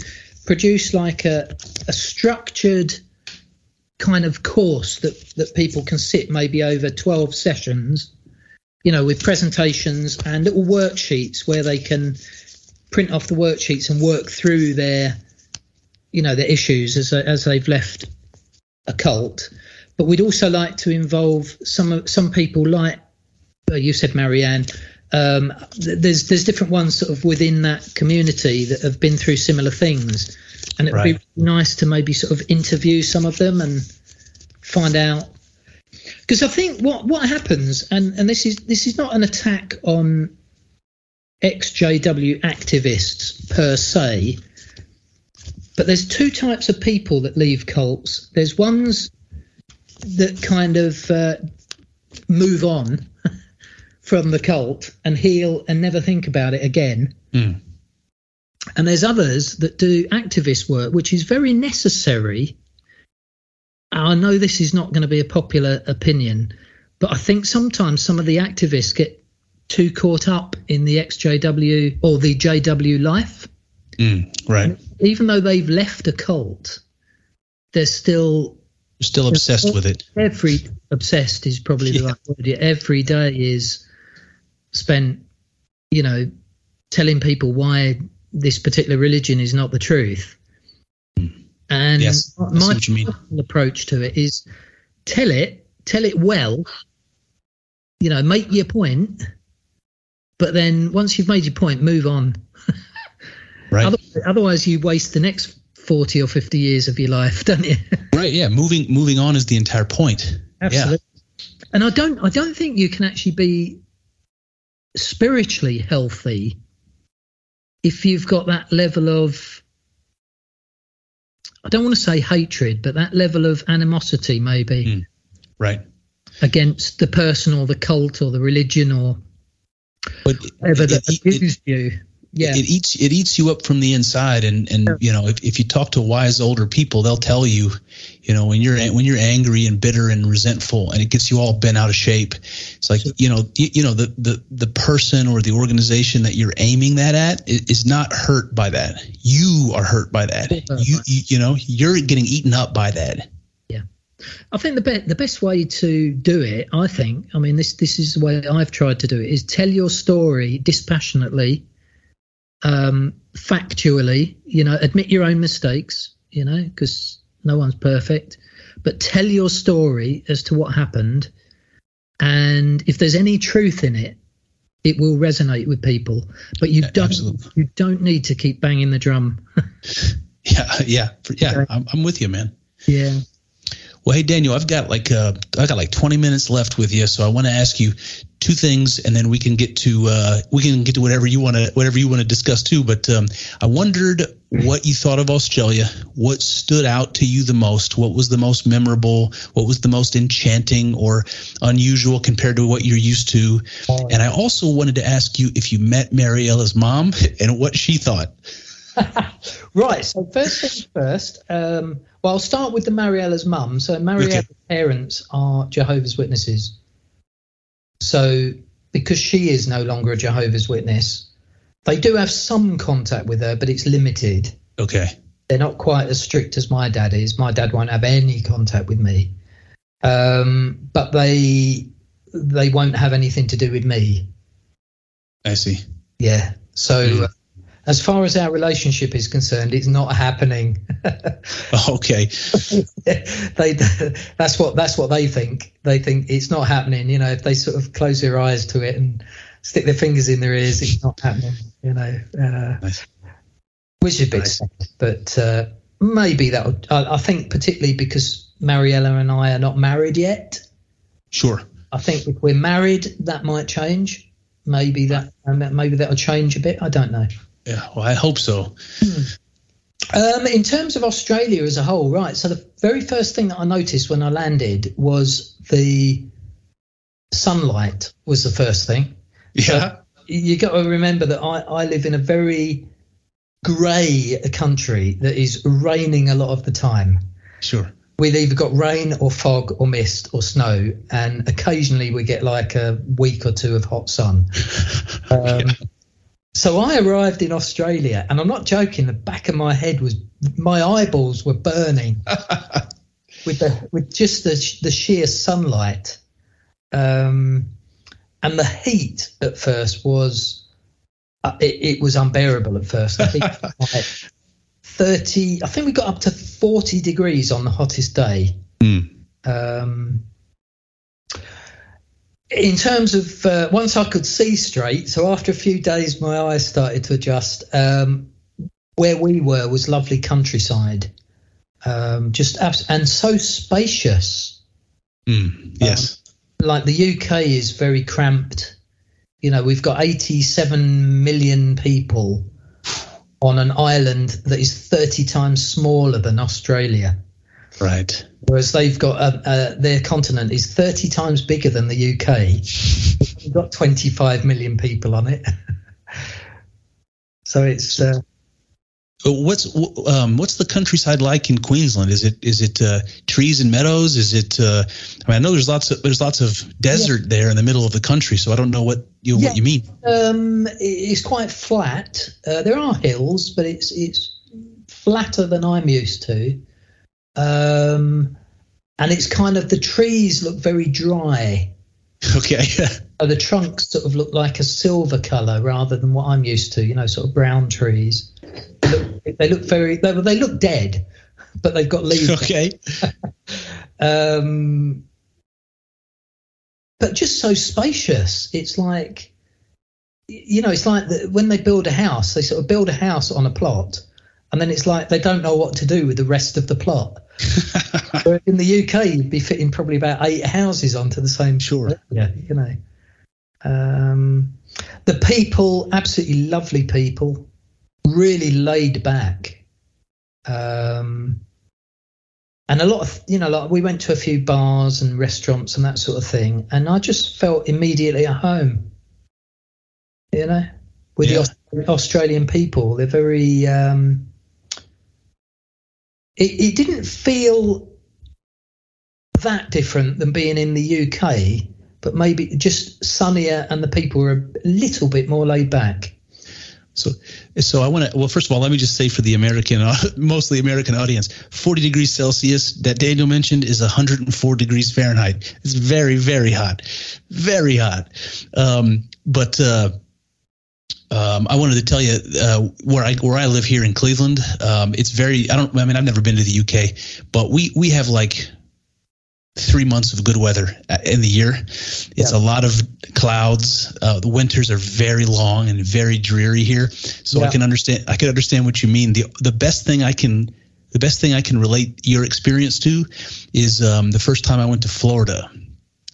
produce like a a structured kind of course that that people can sit maybe over 12 sessions you know with presentations and little worksheets where they can print off the worksheets and work through their you know their issues as as they've left a cult. But we'd also like to involve some some people like uh, you said, Marianne. Um, there's there's different ones sort of within that community that have been through similar things, and it'd right. be nice to maybe sort of interview some of them and find out. Because I think what what happens, and and this is this is not an attack on ex-JW activists per se, but there's two types of people that leave cults. There's ones that kind of uh, move on *laughs* from the cult and heal and never think about it again. Mm. And there's others that do activist work, which is very necessary. I know this is not going to be a popular opinion, but I think sometimes some of the activists get too caught up in the XJW or the JW life. Mm, right. And even though they've left a cult, they're still still obsessed with it. Every obsessed is probably the yeah. right word. Every day is spent, you know, telling people why this particular religion is not the truth. And yes, my approach to it is tell it, tell it well, you know, make your point, but then once you've made your point, move on. *laughs* Right. Otherwise, otherwise, you waste the next forty or fifty years of your life, *laughs* don't you? right. Yeah. Moving moving on is the entire point. Absolutely. Yeah. And I don't I don't think you can actually be spiritually healthy if you've got that level of I don't want to say hatred, but that level of animosity, maybe. Mm, right. Against the person or the cult or the religion or but whatever it, that abused you yeah. it eats it eats you up from the inside and and you know if, if you talk to wise older people they'll tell you you know when you're when you're angry and bitter and resentful and it gets you all bent out of shape it's like you know you, you know the the the person or the organization that you're aiming that at is, is not hurt by that. You are hurt by that. You, you you know you're getting eaten up by that. Yeah. I think the be- the best way to do it, I think, I mean, this this is the way I've tried to do it, is tell your story dispassionately, um, factually, you know, admit your own mistakes, you know, because no one's perfect, but tell your story as to what happened. And if there's any truth in it, it will resonate with people. But you don't Absolutely. you don't need to keep banging the drum. *laughs* *laughs* yeah, yeah, yeah. I'm, I'm with you, man. Yeah. Well, hey Daniel, I've got like uh, I got like 20 minutes left with you, so I want to ask you two things, and then we can get to uh, we can get to whatever you want to whatever you want to discuss too. But um, I wondered what you thought of Australia. What stood out to you the most? What was the most memorable? What was the most enchanting or unusual compared to what you're used to? And I also wanted to ask you if you met Mariella's mom *laughs* and what she thought. *laughs* right. So first things first. Um, well, I'll start with the Mariella's mum. So Mariella's okay. parents are Jehovah's Witnesses. So because she is no longer a Jehovah's Witness, they do have some contact with her, but it's limited. Okay. They're not quite as strict as my dad is. My dad won't have any contact with me, um, but they they won't have anything to do with me. I see. Yeah. So. Mm. As far as our relationship is concerned, it's not happening. *laughs* okay. *laughs* they that's what that's what they think. They think it's not happening. You know, if they sort of close their eyes to it and stick their fingers in their ears, it's not happening. You know, uh, nice. which is a bit nice. sad. But uh, maybe that. I, I think particularly because Mariella and I are not married yet. Sure. I think if we're married, that might change. Maybe that maybe that'll change a bit. I don't know. Yeah, well, I hope so. Hmm. Um, in terms of Australia as a whole, right? So the very first thing that I noticed when I landed was the sunlight was the first thing. Yeah. So you got to remember that I, I live in a very grey country that is raining a lot of the time. Sure. We've either got rain or fog or mist or snow, and occasionally we get like a week or two of hot sun. *laughs* Um, yeah. So I arrived in Australia, and I'm not joking. The back of my head was, my eyeballs were burning *laughs* with the with just the the sheer sunlight, um, and the heat at first was, uh, it, it, was unbearable at first. I think like *laughs* thirty. I think we got up to forty degrees on the hottest day. Mm. Um, in terms of uh, once I could see straight, so after a few days, my eyes started to adjust. Um, where we were was lovely countryside, um, just abs- and so spacious. Mm, yes, um, like the UK is very cramped. You know, we've got 87 million people on an island that is 30 times smaller than Australia. Right. Whereas they've got uh, uh, their continent is 30 times bigger than the UK. We've got 25 million people on it. *laughs* so it's. Uh, what's um, what's the countryside like in Queensland? Is it is it uh, trees and meadows? Is it? Uh, I mean, I know there's lots of there's lots of desert yeah. there in the middle of the country, so I don't know what you yeah. what you mean. Um, it's quite flat. Uh, there are hills, but it's it's flatter than I'm used to. Um, and it's kind of the trees look very dry. Okay. so the trunks sort of look like a silver color rather than what I'm used to, you know, sort of brown trees. They look, they look very, they, they, look dead, but they've got leaves. Okay. *laughs* um, but just so spacious. It's like, you know, it's like the, when they build a house, they sort of build a house on a plot and then it's like they don't know what to do with the rest of the plot. *laughs* in the UK, you'd be fitting probably about eight houses onto the same sure. Yeah, you know. Um, the people, absolutely lovely people, really laid back. Um, and a lot of, you know, like we went to a few bars and restaurants and that sort of thing, and I just felt immediately at home. You know, with yeah. the Australian people, they're very. Um, it, it didn't feel that different than being in the UK, but maybe just sunnier and the people were a little bit more laid back. So, so I want to. Well, first of all, let me just say for the American, *laughs* mostly American audience, 40 degrees Celsius that Daniel mentioned is 104 degrees Fahrenheit. It's very, very hot, very hot. Um, but uh, um, I wanted to tell you uh, where I where I live here in Cleveland. Um, it's very I don't I mean I've never been to the UK, but we we have like three months of good weather uh, in the year. It's yeah. a lot of clouds. Uh, the winters are very long and very dreary here. So yeah. I can understand I can understand what you mean. The the best thing I can the best thing I can relate your experience to is um, the first time I went to Florida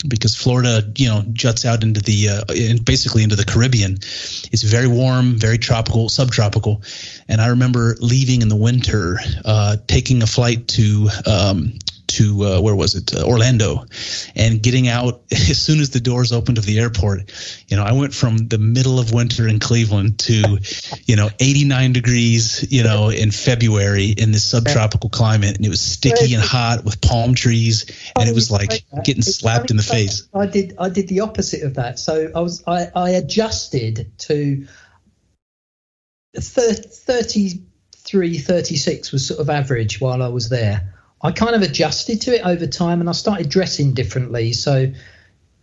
because Florida, you know, juts out into the uh, basically into the Caribbean. It's very warm, very tropical, subtropical, and I remember leaving in the winter, uh, taking a flight to um, to uh, where was it, uh, Orlando, and getting out *laughs* as soon as the doors opened of the airport. You know, I went from the middle of winter in Cleveland to, *laughs* you know, 89 degrees, you know, in February in this subtropical climate, and it was sticky and hot with palm trees, and it was like getting slapped in the face. I did I did the opposite of that. So I was I, I adjusted to 33, 36 was sort of average while I was there. I kind of adjusted to it over time and I started dressing differently. So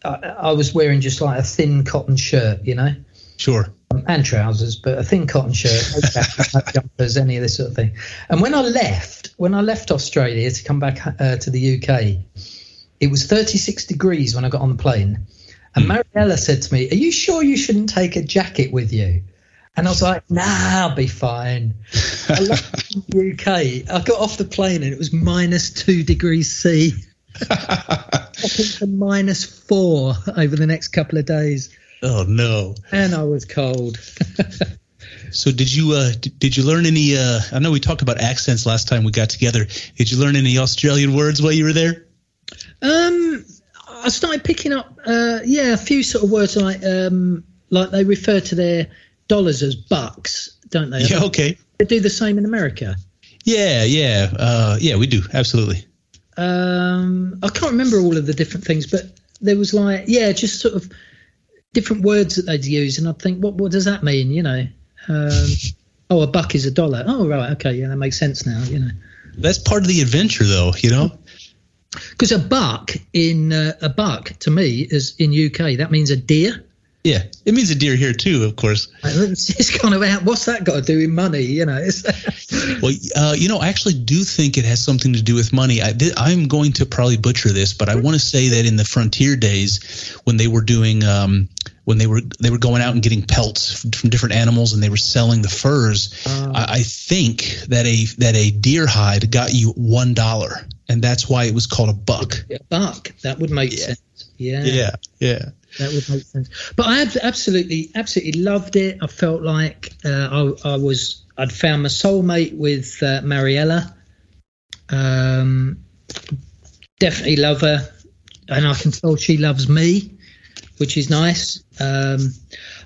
I, I was wearing just like a thin cotton shirt, you know? Sure. Um, and trousers, but a thin cotton shirt, no jacket, no *laughs* jumpers, any of this sort of thing. And when I left, when I left Australia to come back uh, to the UK, it was 36 degrees when I got on the plane. And Hmm. Mariella said to me, Are you sure you shouldn't take a jacket with you? And I was like, Nah, I'll be fine. I left *laughs* the UK. I got off the plane and it was minus two degrees C. *laughs* Into minus four over the next couple of days. Oh no. And I was cold. *laughs* So did you uh did, did you learn any uh I know we talked about accents last time we got together. Did you learn any Australian words while you were there? Um, I started picking up, uh, yeah, a few sort of words like, um, like they refer to their dollars as bucks, don't they? Yeah, okay. They do the same in America. Yeah, yeah. Uh yeah, we do. Absolutely. Um, I can't remember all of the different things, but there was like, yeah, just sort of different words that they'd use, and I'd think, what, what does that mean? You know, um, *laughs* oh, a buck is a dollar. Oh, right, okay, yeah, that makes sense now. You know, That's part of the adventure though, you know? because a buck in uh, a buck to me is in UK that means a deer. Yeah. It means a deer here too, of course. *laughs* It's, kind of out. What's that got to do with money? You know, it's, *laughs* Well, uh, you know, I actually do think it has something to do with money. I, I'm going to probably butcher this, but I want to say that in the frontier days, when they were doing, um, when they were they were going out and getting pelts from, different animals, and they were selling the furs, I, I think that a that a deer hide got you one dollar, and that's why it was called a buck. a buck. That would make Yeah. sense. Yeah, Yeah, yeah. That would make sense. But I absolutely, absolutely loved it. I felt like uh, I, I was, I'd found my soulmate with uh, Mariella. Um, definitely love her, and I can tell she loves me, which is nice. Um,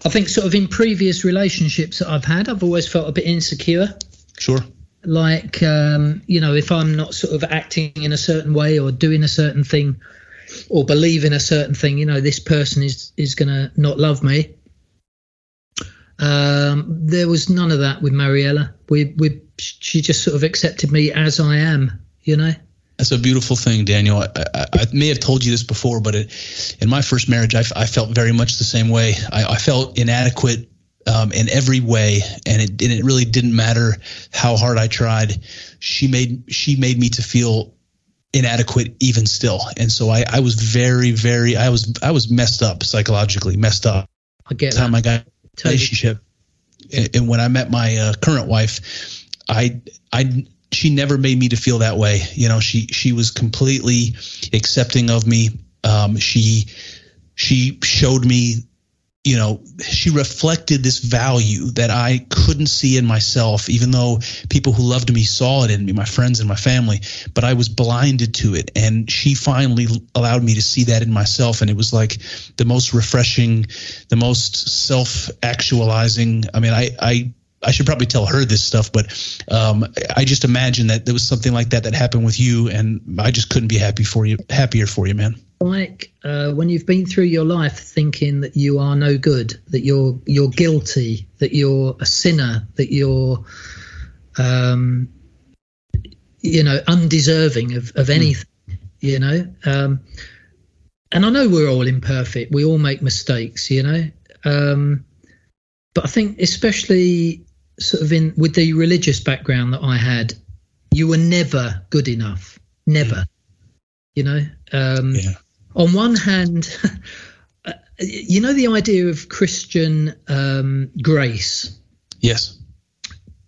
I think, sort of, in previous relationships that I've had, I've always felt a bit insecure. Sure. like um, you know if i'm not sort of acting in a certain way or doing a certain thing or believe in a certain thing you know this person is is going to not love me um, there was none of that with mariella we we she just sort of accepted me as i am you know That's a beautiful thing, Daniel. I, I, I may have told you this before, but it, in my first marriage, I, I felt very much the same way. I, I felt inadequate um, in every way, and it, and it really didn't matter how hard I tried. She made she made me to feel inadequate even still, and so I, I was very very I was I was messed up psychologically, messed up. i get Time I got Totally. relationship. And, and when I met my uh, current wife, I I she never made me to feel that way. You know, she she was completely accepting of me. Um, she she showed me, you know, she reflected this value that I couldn't see in myself, even though people who loved me saw it in me, my friends and my family, but I was blinded to it. And she finally allowed me to see that in myself. And it was like the most refreshing, the most self actualizing. I mean, I, I, I should probably tell her this stuff, but um, I just imagine that there was something like that that happened with you, and I just couldn't be happy for you, happier for you, man. Like uh, when you've been through your life thinking that you are no good, that you're you're guilty, that you're a sinner, that you're, um, you know, undeserving of of anything, you know. Um, and I know we're all imperfect. We all make mistakes, you know. Um, but I think, especially sort of in with the religious background that I had, you were never good enough. Never. You know. Um, Yeah. On one hand, *laughs* uh, you know the idea of Christian um, grace. Yes.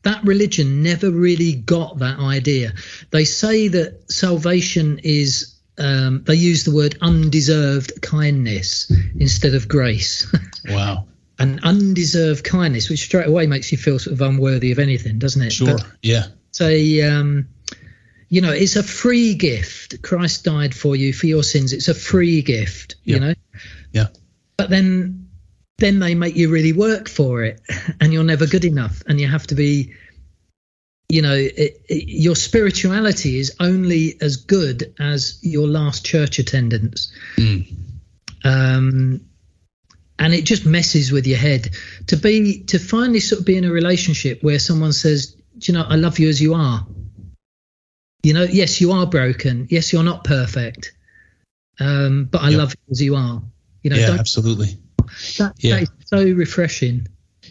That religion never really got that idea. They say that salvation is. Um, they use the word undeserved kindness instead of grace. *laughs* Wow. and undeserved kindness, which straight away makes you feel sort of unworthy of anything, doesn't it? Sure. But yeah. say um, you know, it's a free gift. Christ died for you for your sins. It's a free gift, you know. Yeah. But then, then they make you really work for it, *laughs* and you're never good enough, and you have to be. You know, it, it, your spirituality is only as good as your last church attendance. Mm. Um, and it just messes with your head to be to finally sort of be in a relationship where someone says, "Do you know, I love you as you are." You know, yes, you are broken. Yes, you're not perfect, um, but I Yep. love you as you are. You know, Yeah, absolutely. that, yeah. that is so refreshing.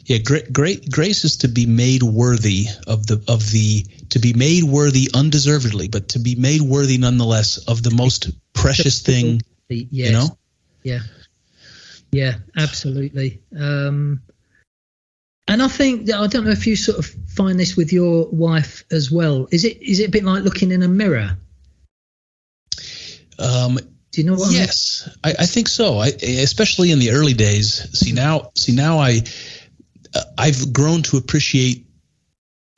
Yeah, great, great grace is to be made worthy of the of the to be made worthy undeservedly, but to be made worthy nonetheless of the most precious thing. Yes, You know, yeah, yeah, absolutely. Um, and I think I don't know if you sort of find this with your wife as well. Is it is it a bit like looking in a mirror? um, Do you know what? I mean? yes, I, I think so. I, especially in the early days. See now, see now, I uh, I've grown to appreciate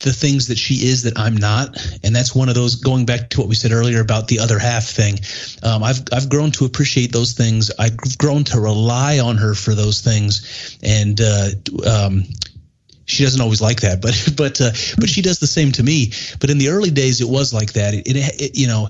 the things that she is that I'm not, and that's one of those. Going back to what we said earlier about the other half thing, um, I've I've grown to appreciate those things. I've grown to rely on her for those things, and uh, um, she doesn't always like that, but *laughs* but uh, but she does the same to me. But in the early days, it was like that. It, it, it you know.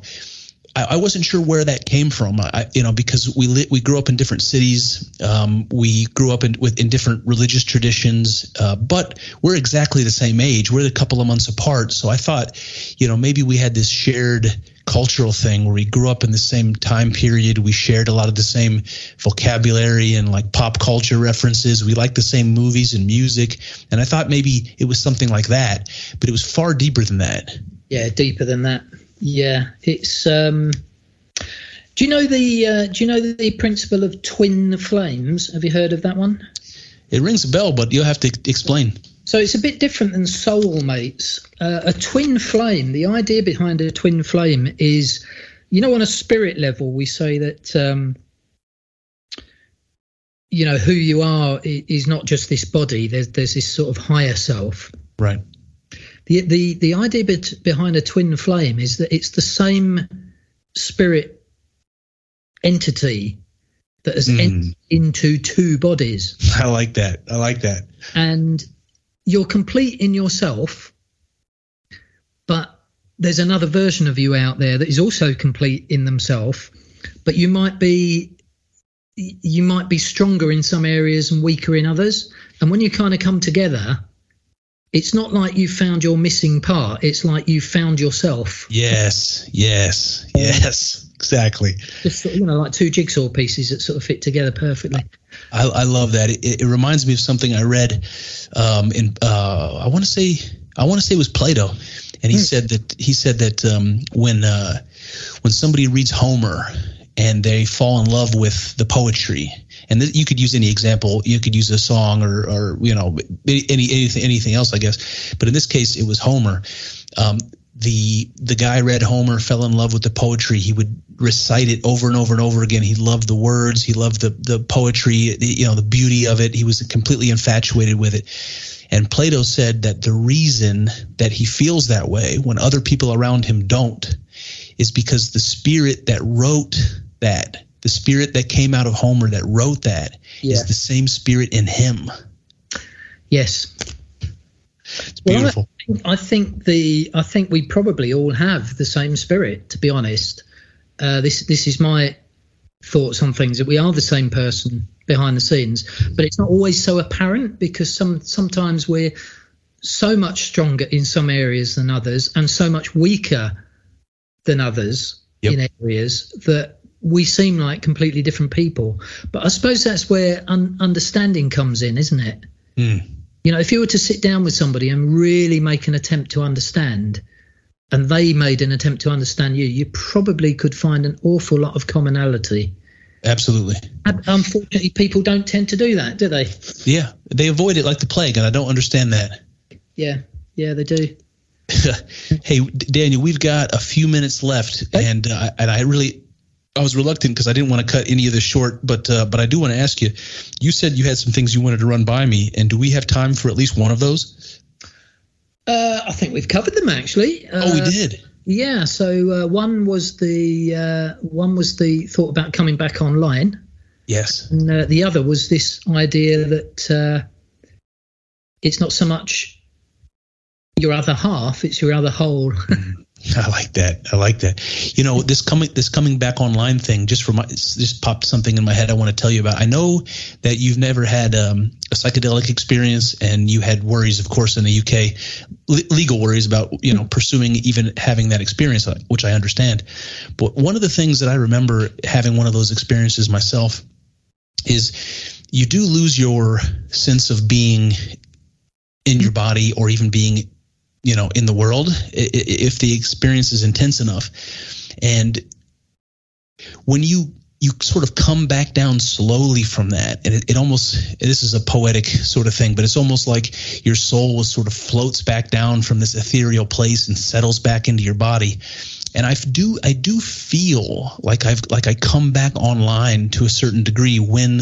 I, I wasn't sure where that came from. I, you know, because we we grew up in different cities. Um, we grew up in with in different religious traditions, uh, but we're exactly the same age. We're a couple of months apart. So I thought, you know, maybe we had this shared cultural thing where we grew up in the same time period. We shared a lot of the same vocabulary and like pop culture references. We liked the same movies and music. And I thought maybe it was something like that, but it was far deeper than that. Yeah, deeper than that. Yeah, it's. Um, do you know the uh, Do you know the principle of twin flames? Have you heard of that one? It rings a bell, but you'll have to explain. So it's a bit different than soulmates. Uh, a twin flame. The idea behind a twin flame is, you know, on a spirit level, we say that. Um, you know who you are is not just this body. There's there's this sort of higher self. Right. The the the idea behind a twin flame is that it's the same spirit entity that has Mm. entered into two bodies, *laughs* I like that. I like that. and you're complete in yourself, but there's another version of you out there that is also complete in themselves, but you might be you might be stronger in some areas and weaker in others, and when you kind of come together. It's not like you found your missing part. It's like you found yourself. Yes. Yes. Yes. *laughs* Exactly. just you know like two jigsaw pieces that sort of fit together perfectly I, I love that. It, it reminds me of something I read um, in uh, I want to say I want to say it was Plato, and he Hmm. said that he said that um, when uh, when somebody reads Homer and they fall in love with the poetry, and th- you could use any example, you could use a song or or you know any anything anything else, I guess, but in this case it was Homer. Um, the the guy read Homer, fell in love with the poetry. He would recite it over and over and over again. He loved the words. He loved the the poetry. The, you know the beauty of it. He was completely infatuated with it. And Plato said that the reason that he feels that way when other people around him don't is because the spirit that wrote that, the spirit that came out of Homer that wrote that, is Yeah. the same spirit in him. yes It's Well, I- beautiful. I think the I think we probably all have the same spirit. To be honest, uh, this this is my thoughts on things that we are the same person behind the scenes, but it's not always so apparent because some sometimes we're so much stronger in some areas than others and so much weaker than others Yep. in areas that we seem like completely different people. But I suppose that's where un- understanding comes in, isn't it? Mm. You know, if you were to sit down with somebody and really make an attempt to understand, and they made an attempt to understand you, you probably could find an awful lot of commonality. Absolutely. Unfortunately, people don't tend to do that, do they? Yeah, they avoid it like the plague, and I don't understand that. Yeah, yeah, they do. *laughs* hey, Daniel, we've got a few minutes left, Okay. and uh, and I really, I was reluctant because I didn't want to cut any of this short, but uh, but I do want to ask you. You said you had some things you wanted to run by me, and do we have time for at least one of those? Uh, I think we've covered them actually. Uh, oh, we did. Yeah, so uh, one was the uh, one was the thought about coming back online. Yes. And uh, the other was this idea that uh, it's not so much your other half; it's your other whole. *laughs* I like that. I like that. You know, this coming this coming back online thing just for my just popped something in my head. I want to tell you about. I know that you've never had um, a psychedelic experience, and you had worries, of course, in the UK, le- legal worries about you know pursuing even having that experience, uh, which I understand. But one of the things that I remember having one of those experiences myself is you do lose your sense of being in your body or even being you know in the world if the experience is intense enough. And when you you sort of come back down slowly from that and it, it, almost this is a poetic sort of thing but it's almost like your soul was sort of floats back down from this ethereal place and settles back into your body. And i do i do feel like i've like i come back online to a certain degree when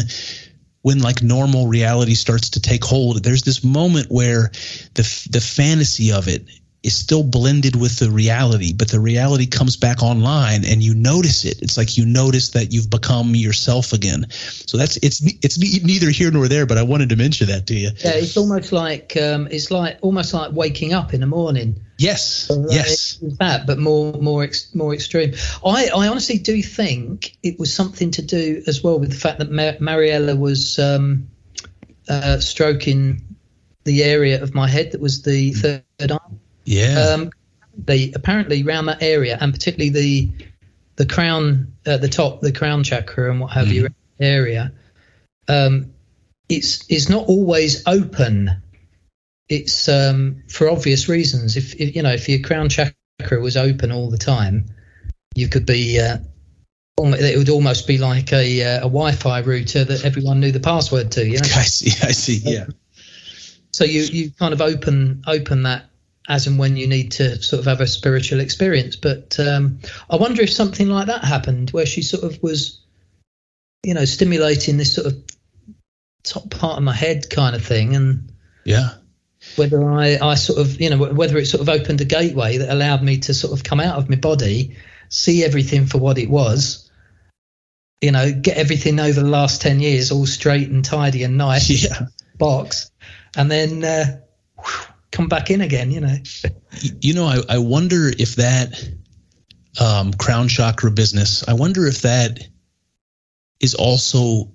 when like normal reality starts to take hold there's this moment where the the fantasy of it is still blended with the reality but the reality comes back online and you notice it. It's like you notice that you've become yourself again. So that's it's it's neither here nor there but i wanted to mention that to you. Yeah it's almost like um, it's like almost like waking up in the morning. Yes. Yes. That but more more ex, more extreme. I i honestly do think it was something to do as well with the fact that Mar- mariella was um, uh, stroking the area of my head that was the third eye yeah. Um, they apparently around that area, and particularly the the crown, uh, the top, the crown chakra, and what have mm. you area, um, it's it's not always open. It's um, for obvious reasons. If, if, you know, if your crown chakra was open all the time, you could be. Uh, it would almost be like a, uh, a Wi-Fi router that everyone knew the password to. You know? *laughs* I see. I see. Yeah. So you you kind of open open that as and when you need to sort of have a spiritual experience. But um, I wonder if something like that happened, where she sort of was, you know, stimulating this sort of top part of my head kind of thing, and yeah, whether I, I sort of, you know, whether it sort of opened a gateway that allowed me to sort of come out of my body, see everything for what it was. You know, get everything over the last ten years all straight and tidy and nice. *laughs* Yeah. Box, and then uh, come back in again, you know. You know, I, I wonder if that um, crown chakra business, I wonder if that is also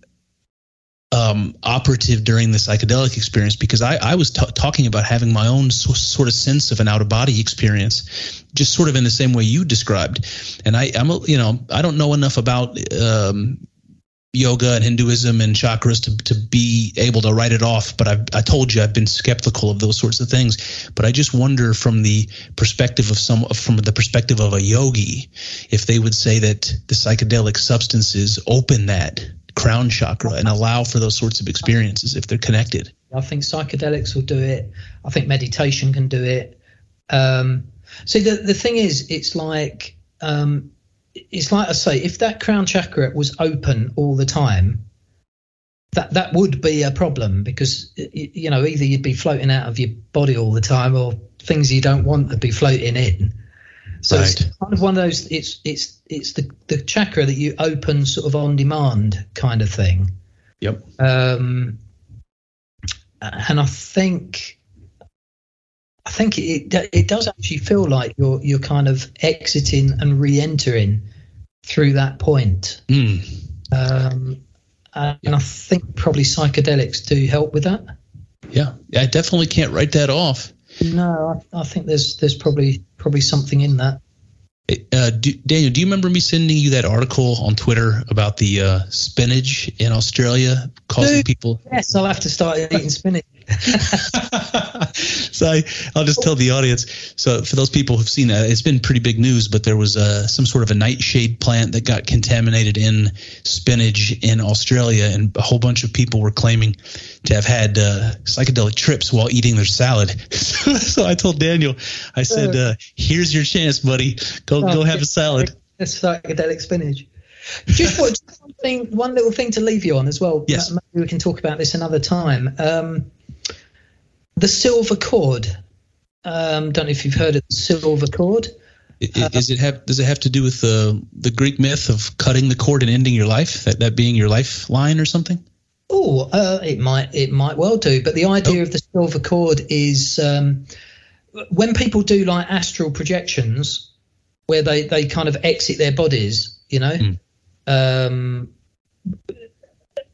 um, operative during the psychedelic experience because I, I was t- talking about having my own so, sort of sense of an out of body experience, just sort of in the same way you described. And I, I'm, a, you know, I don't know enough about um, yoga and Hinduism and chakras to, to be able to write it off. But I've, I told you I've been skeptical of those sorts of things. But I just wonder from the perspective of some, from the perspective of a yogi, if they would say that the psychedelic substances open that crown chakra and allow for those sorts of experiences if they're connected. I think psychedelics will do it. I think meditation can do it. Um, see, the the thing is, it's like um, it's like I say, if that crown chakra was open all the time, that that would be a problem because you know either you'd be floating out of your body all the time, or things you don't want to be floating in. So right. it's kind of one of those. It's it's it's the the chakra that you open sort of on demand kind of thing. Yep. Um, and I think I think it it does actually feel like you're you're kind of exiting and re-entering through that point. Mm. Um, and I think probably psychedelics do help with that. Yeah, I definitely can't write that off. No, I, I think there's there's probably probably something in that. Uh, do, Daniel, do you remember me sending you that article on Twitter about the uh, spinach in Australia causing Dude, people? Yes, I'll have to start eating spinach. *laughs* so I, will just tell the audience. So for those people who've seen it, it's been pretty big news. But there was uh, some sort of a nightshade plant that got contaminated in spinach in Australia, and a whole bunch of people were claiming to have had uh, psychedelic trips while eating their salad. *laughs* so I told Daniel, I said, uh, "Here's your chance, buddy. Go oh, go have a salad." Psychedelic spinach. Just one thing, one little thing to leave you on as well. Yes. Maybe we can talk about this another time. Um, the silver cord. Um, don't know if you've heard of the silver cord. Is it have does it have to do with the the Greek myth of cutting the cord and ending your life? That that being your lifeline or something? Oh, uh, it might it might well do. But the idea oh. of the silver cord is um, when people do like astral projections, where they they kind of exit their bodies. You know, mm. um,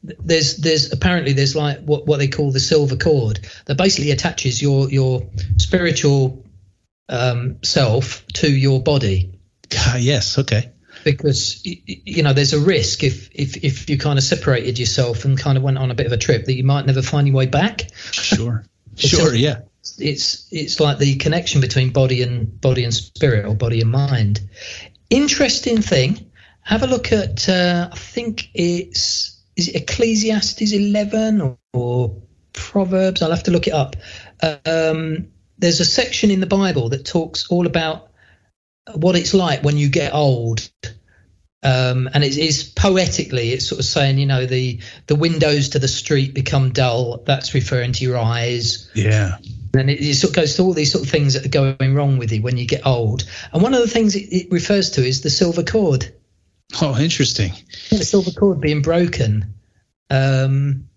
there's there's apparently there's like what what they call the silver cord that basically attaches your your spiritual um, self to your body. Uh, yes. Okay. Because you know there's a risk if if if you kind of separated yourself and kind of went on a bit of a trip that you might never find your way back. Sure. *laughs* sure. A, yeah. It's it's like the connection between body and body and spirit or body and mind. Interesting thing. Have a look at uh, I think it's is it Ecclesiastes 11 or, or Proverbs? I'll have to look it up. Um, there's a section in the Bible that talks all about what it's like when you get old. Um, and it is poetically, it's sort of saying, you know, the the windows to the street become dull. That's referring to your eyes. Yeah. And it, it sort of goes to all these sort of things that are going wrong with you when you get old. And one of the things it, it refers to is the silver cord. Oh, interesting. The silver cord being broken. Um,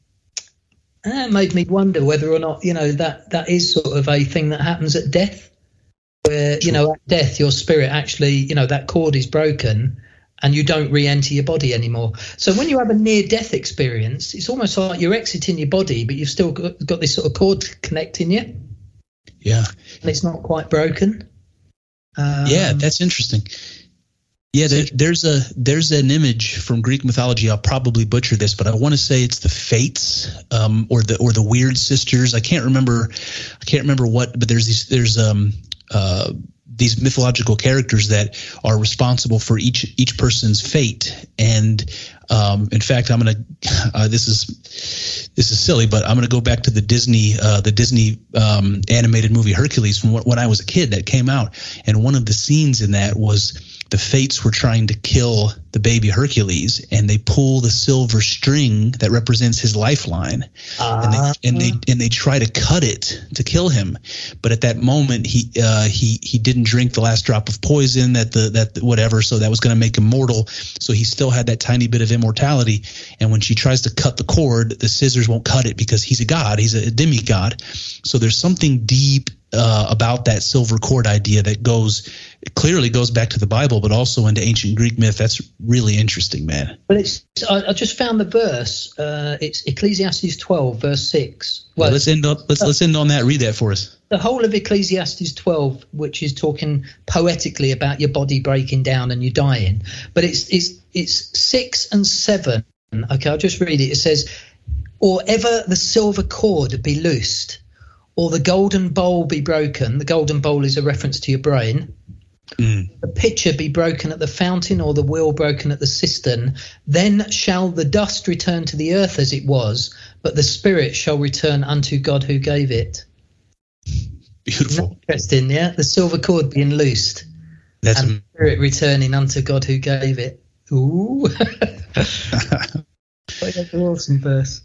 that made me wonder whether or not you know that that is sort of a thing that happens at death where you know at death your spirit actually you know that cord is broken and you don't re-enter your body anymore. So when you have a near death experience it's almost like you're exiting your body but you've still got, got this sort of cord connecting you. Yeah. And it's not quite broken. Um, yeah that's interesting yeah, there, there's a there's an image from Greek mythology. I'll probably butcher this, but I want to say it's the Fates, um, or the or the Weird Sisters. I can't remember, I can't remember what, but there's these there's um uh these mythological characters that are responsible for each each person's fate. And um, in fact, I'm gonna *laughs* uh, this is this is silly, but I'm gonna go back to the Disney uh, the Disney um, animated movie Hercules from when I was a kid that came out, and one of the scenes in that was the fates were trying to kill the baby Hercules, and they pull the silver string that represents his lifeline, uh, and, they, ah. and they and they try to cut it to kill him. But at that moment, he uh, he he didn't drink the last drop of poison that the that whatever, so that was going to make him mortal. So he still had that tiny bit of immortality. And when she tries to cut the cord, the scissors won't cut it because he's a god, he's a demigod. So there's something deep uh, about that silver cord idea that goes clearly goes back to the Bible, but also into ancient Greek myth. That's really interesting, man. But it's I, I just found the verse. Uh, it's Ecclesiastes 12, verse six. Well, well let's end on let's uh, let's end on that. Read that for us. The whole of Ecclesiastes 12, which is talking poetically about your body breaking down and you dying, but it's it's it's six and seven. Okay, I'll just read it. It says, "Or ever the silver cord be loosed." Or the golden bowl be broken. The golden bowl is a reference to your brain. Mm. The pitcher be broken at the fountain, or the wheel broken at the cistern. Then shall the dust return to the earth as it was, but the spirit shall return unto God who gave it. Beautiful. Interesting, yeah. The silver cord being loosed, That's and the spirit returning unto God who gave it. Ooh. *laughs* That's an awesome verse.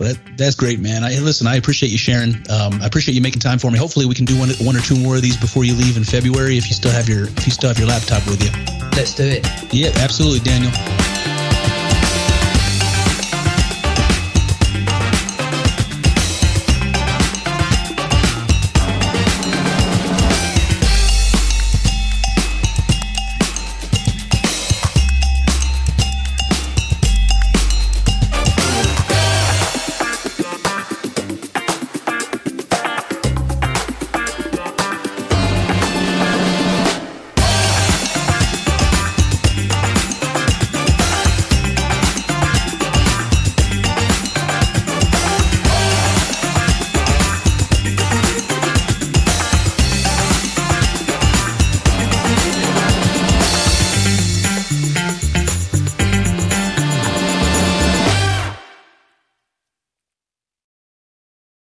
Well, that, that's great, man. I listen. I appreciate you sharing. Um, I appreciate you making time for me. Hopefully, we can do one, one or two more of these before you leave in February. If you still have your if you still have your laptop with you. Let's do it. Yeah, absolutely, Daniel.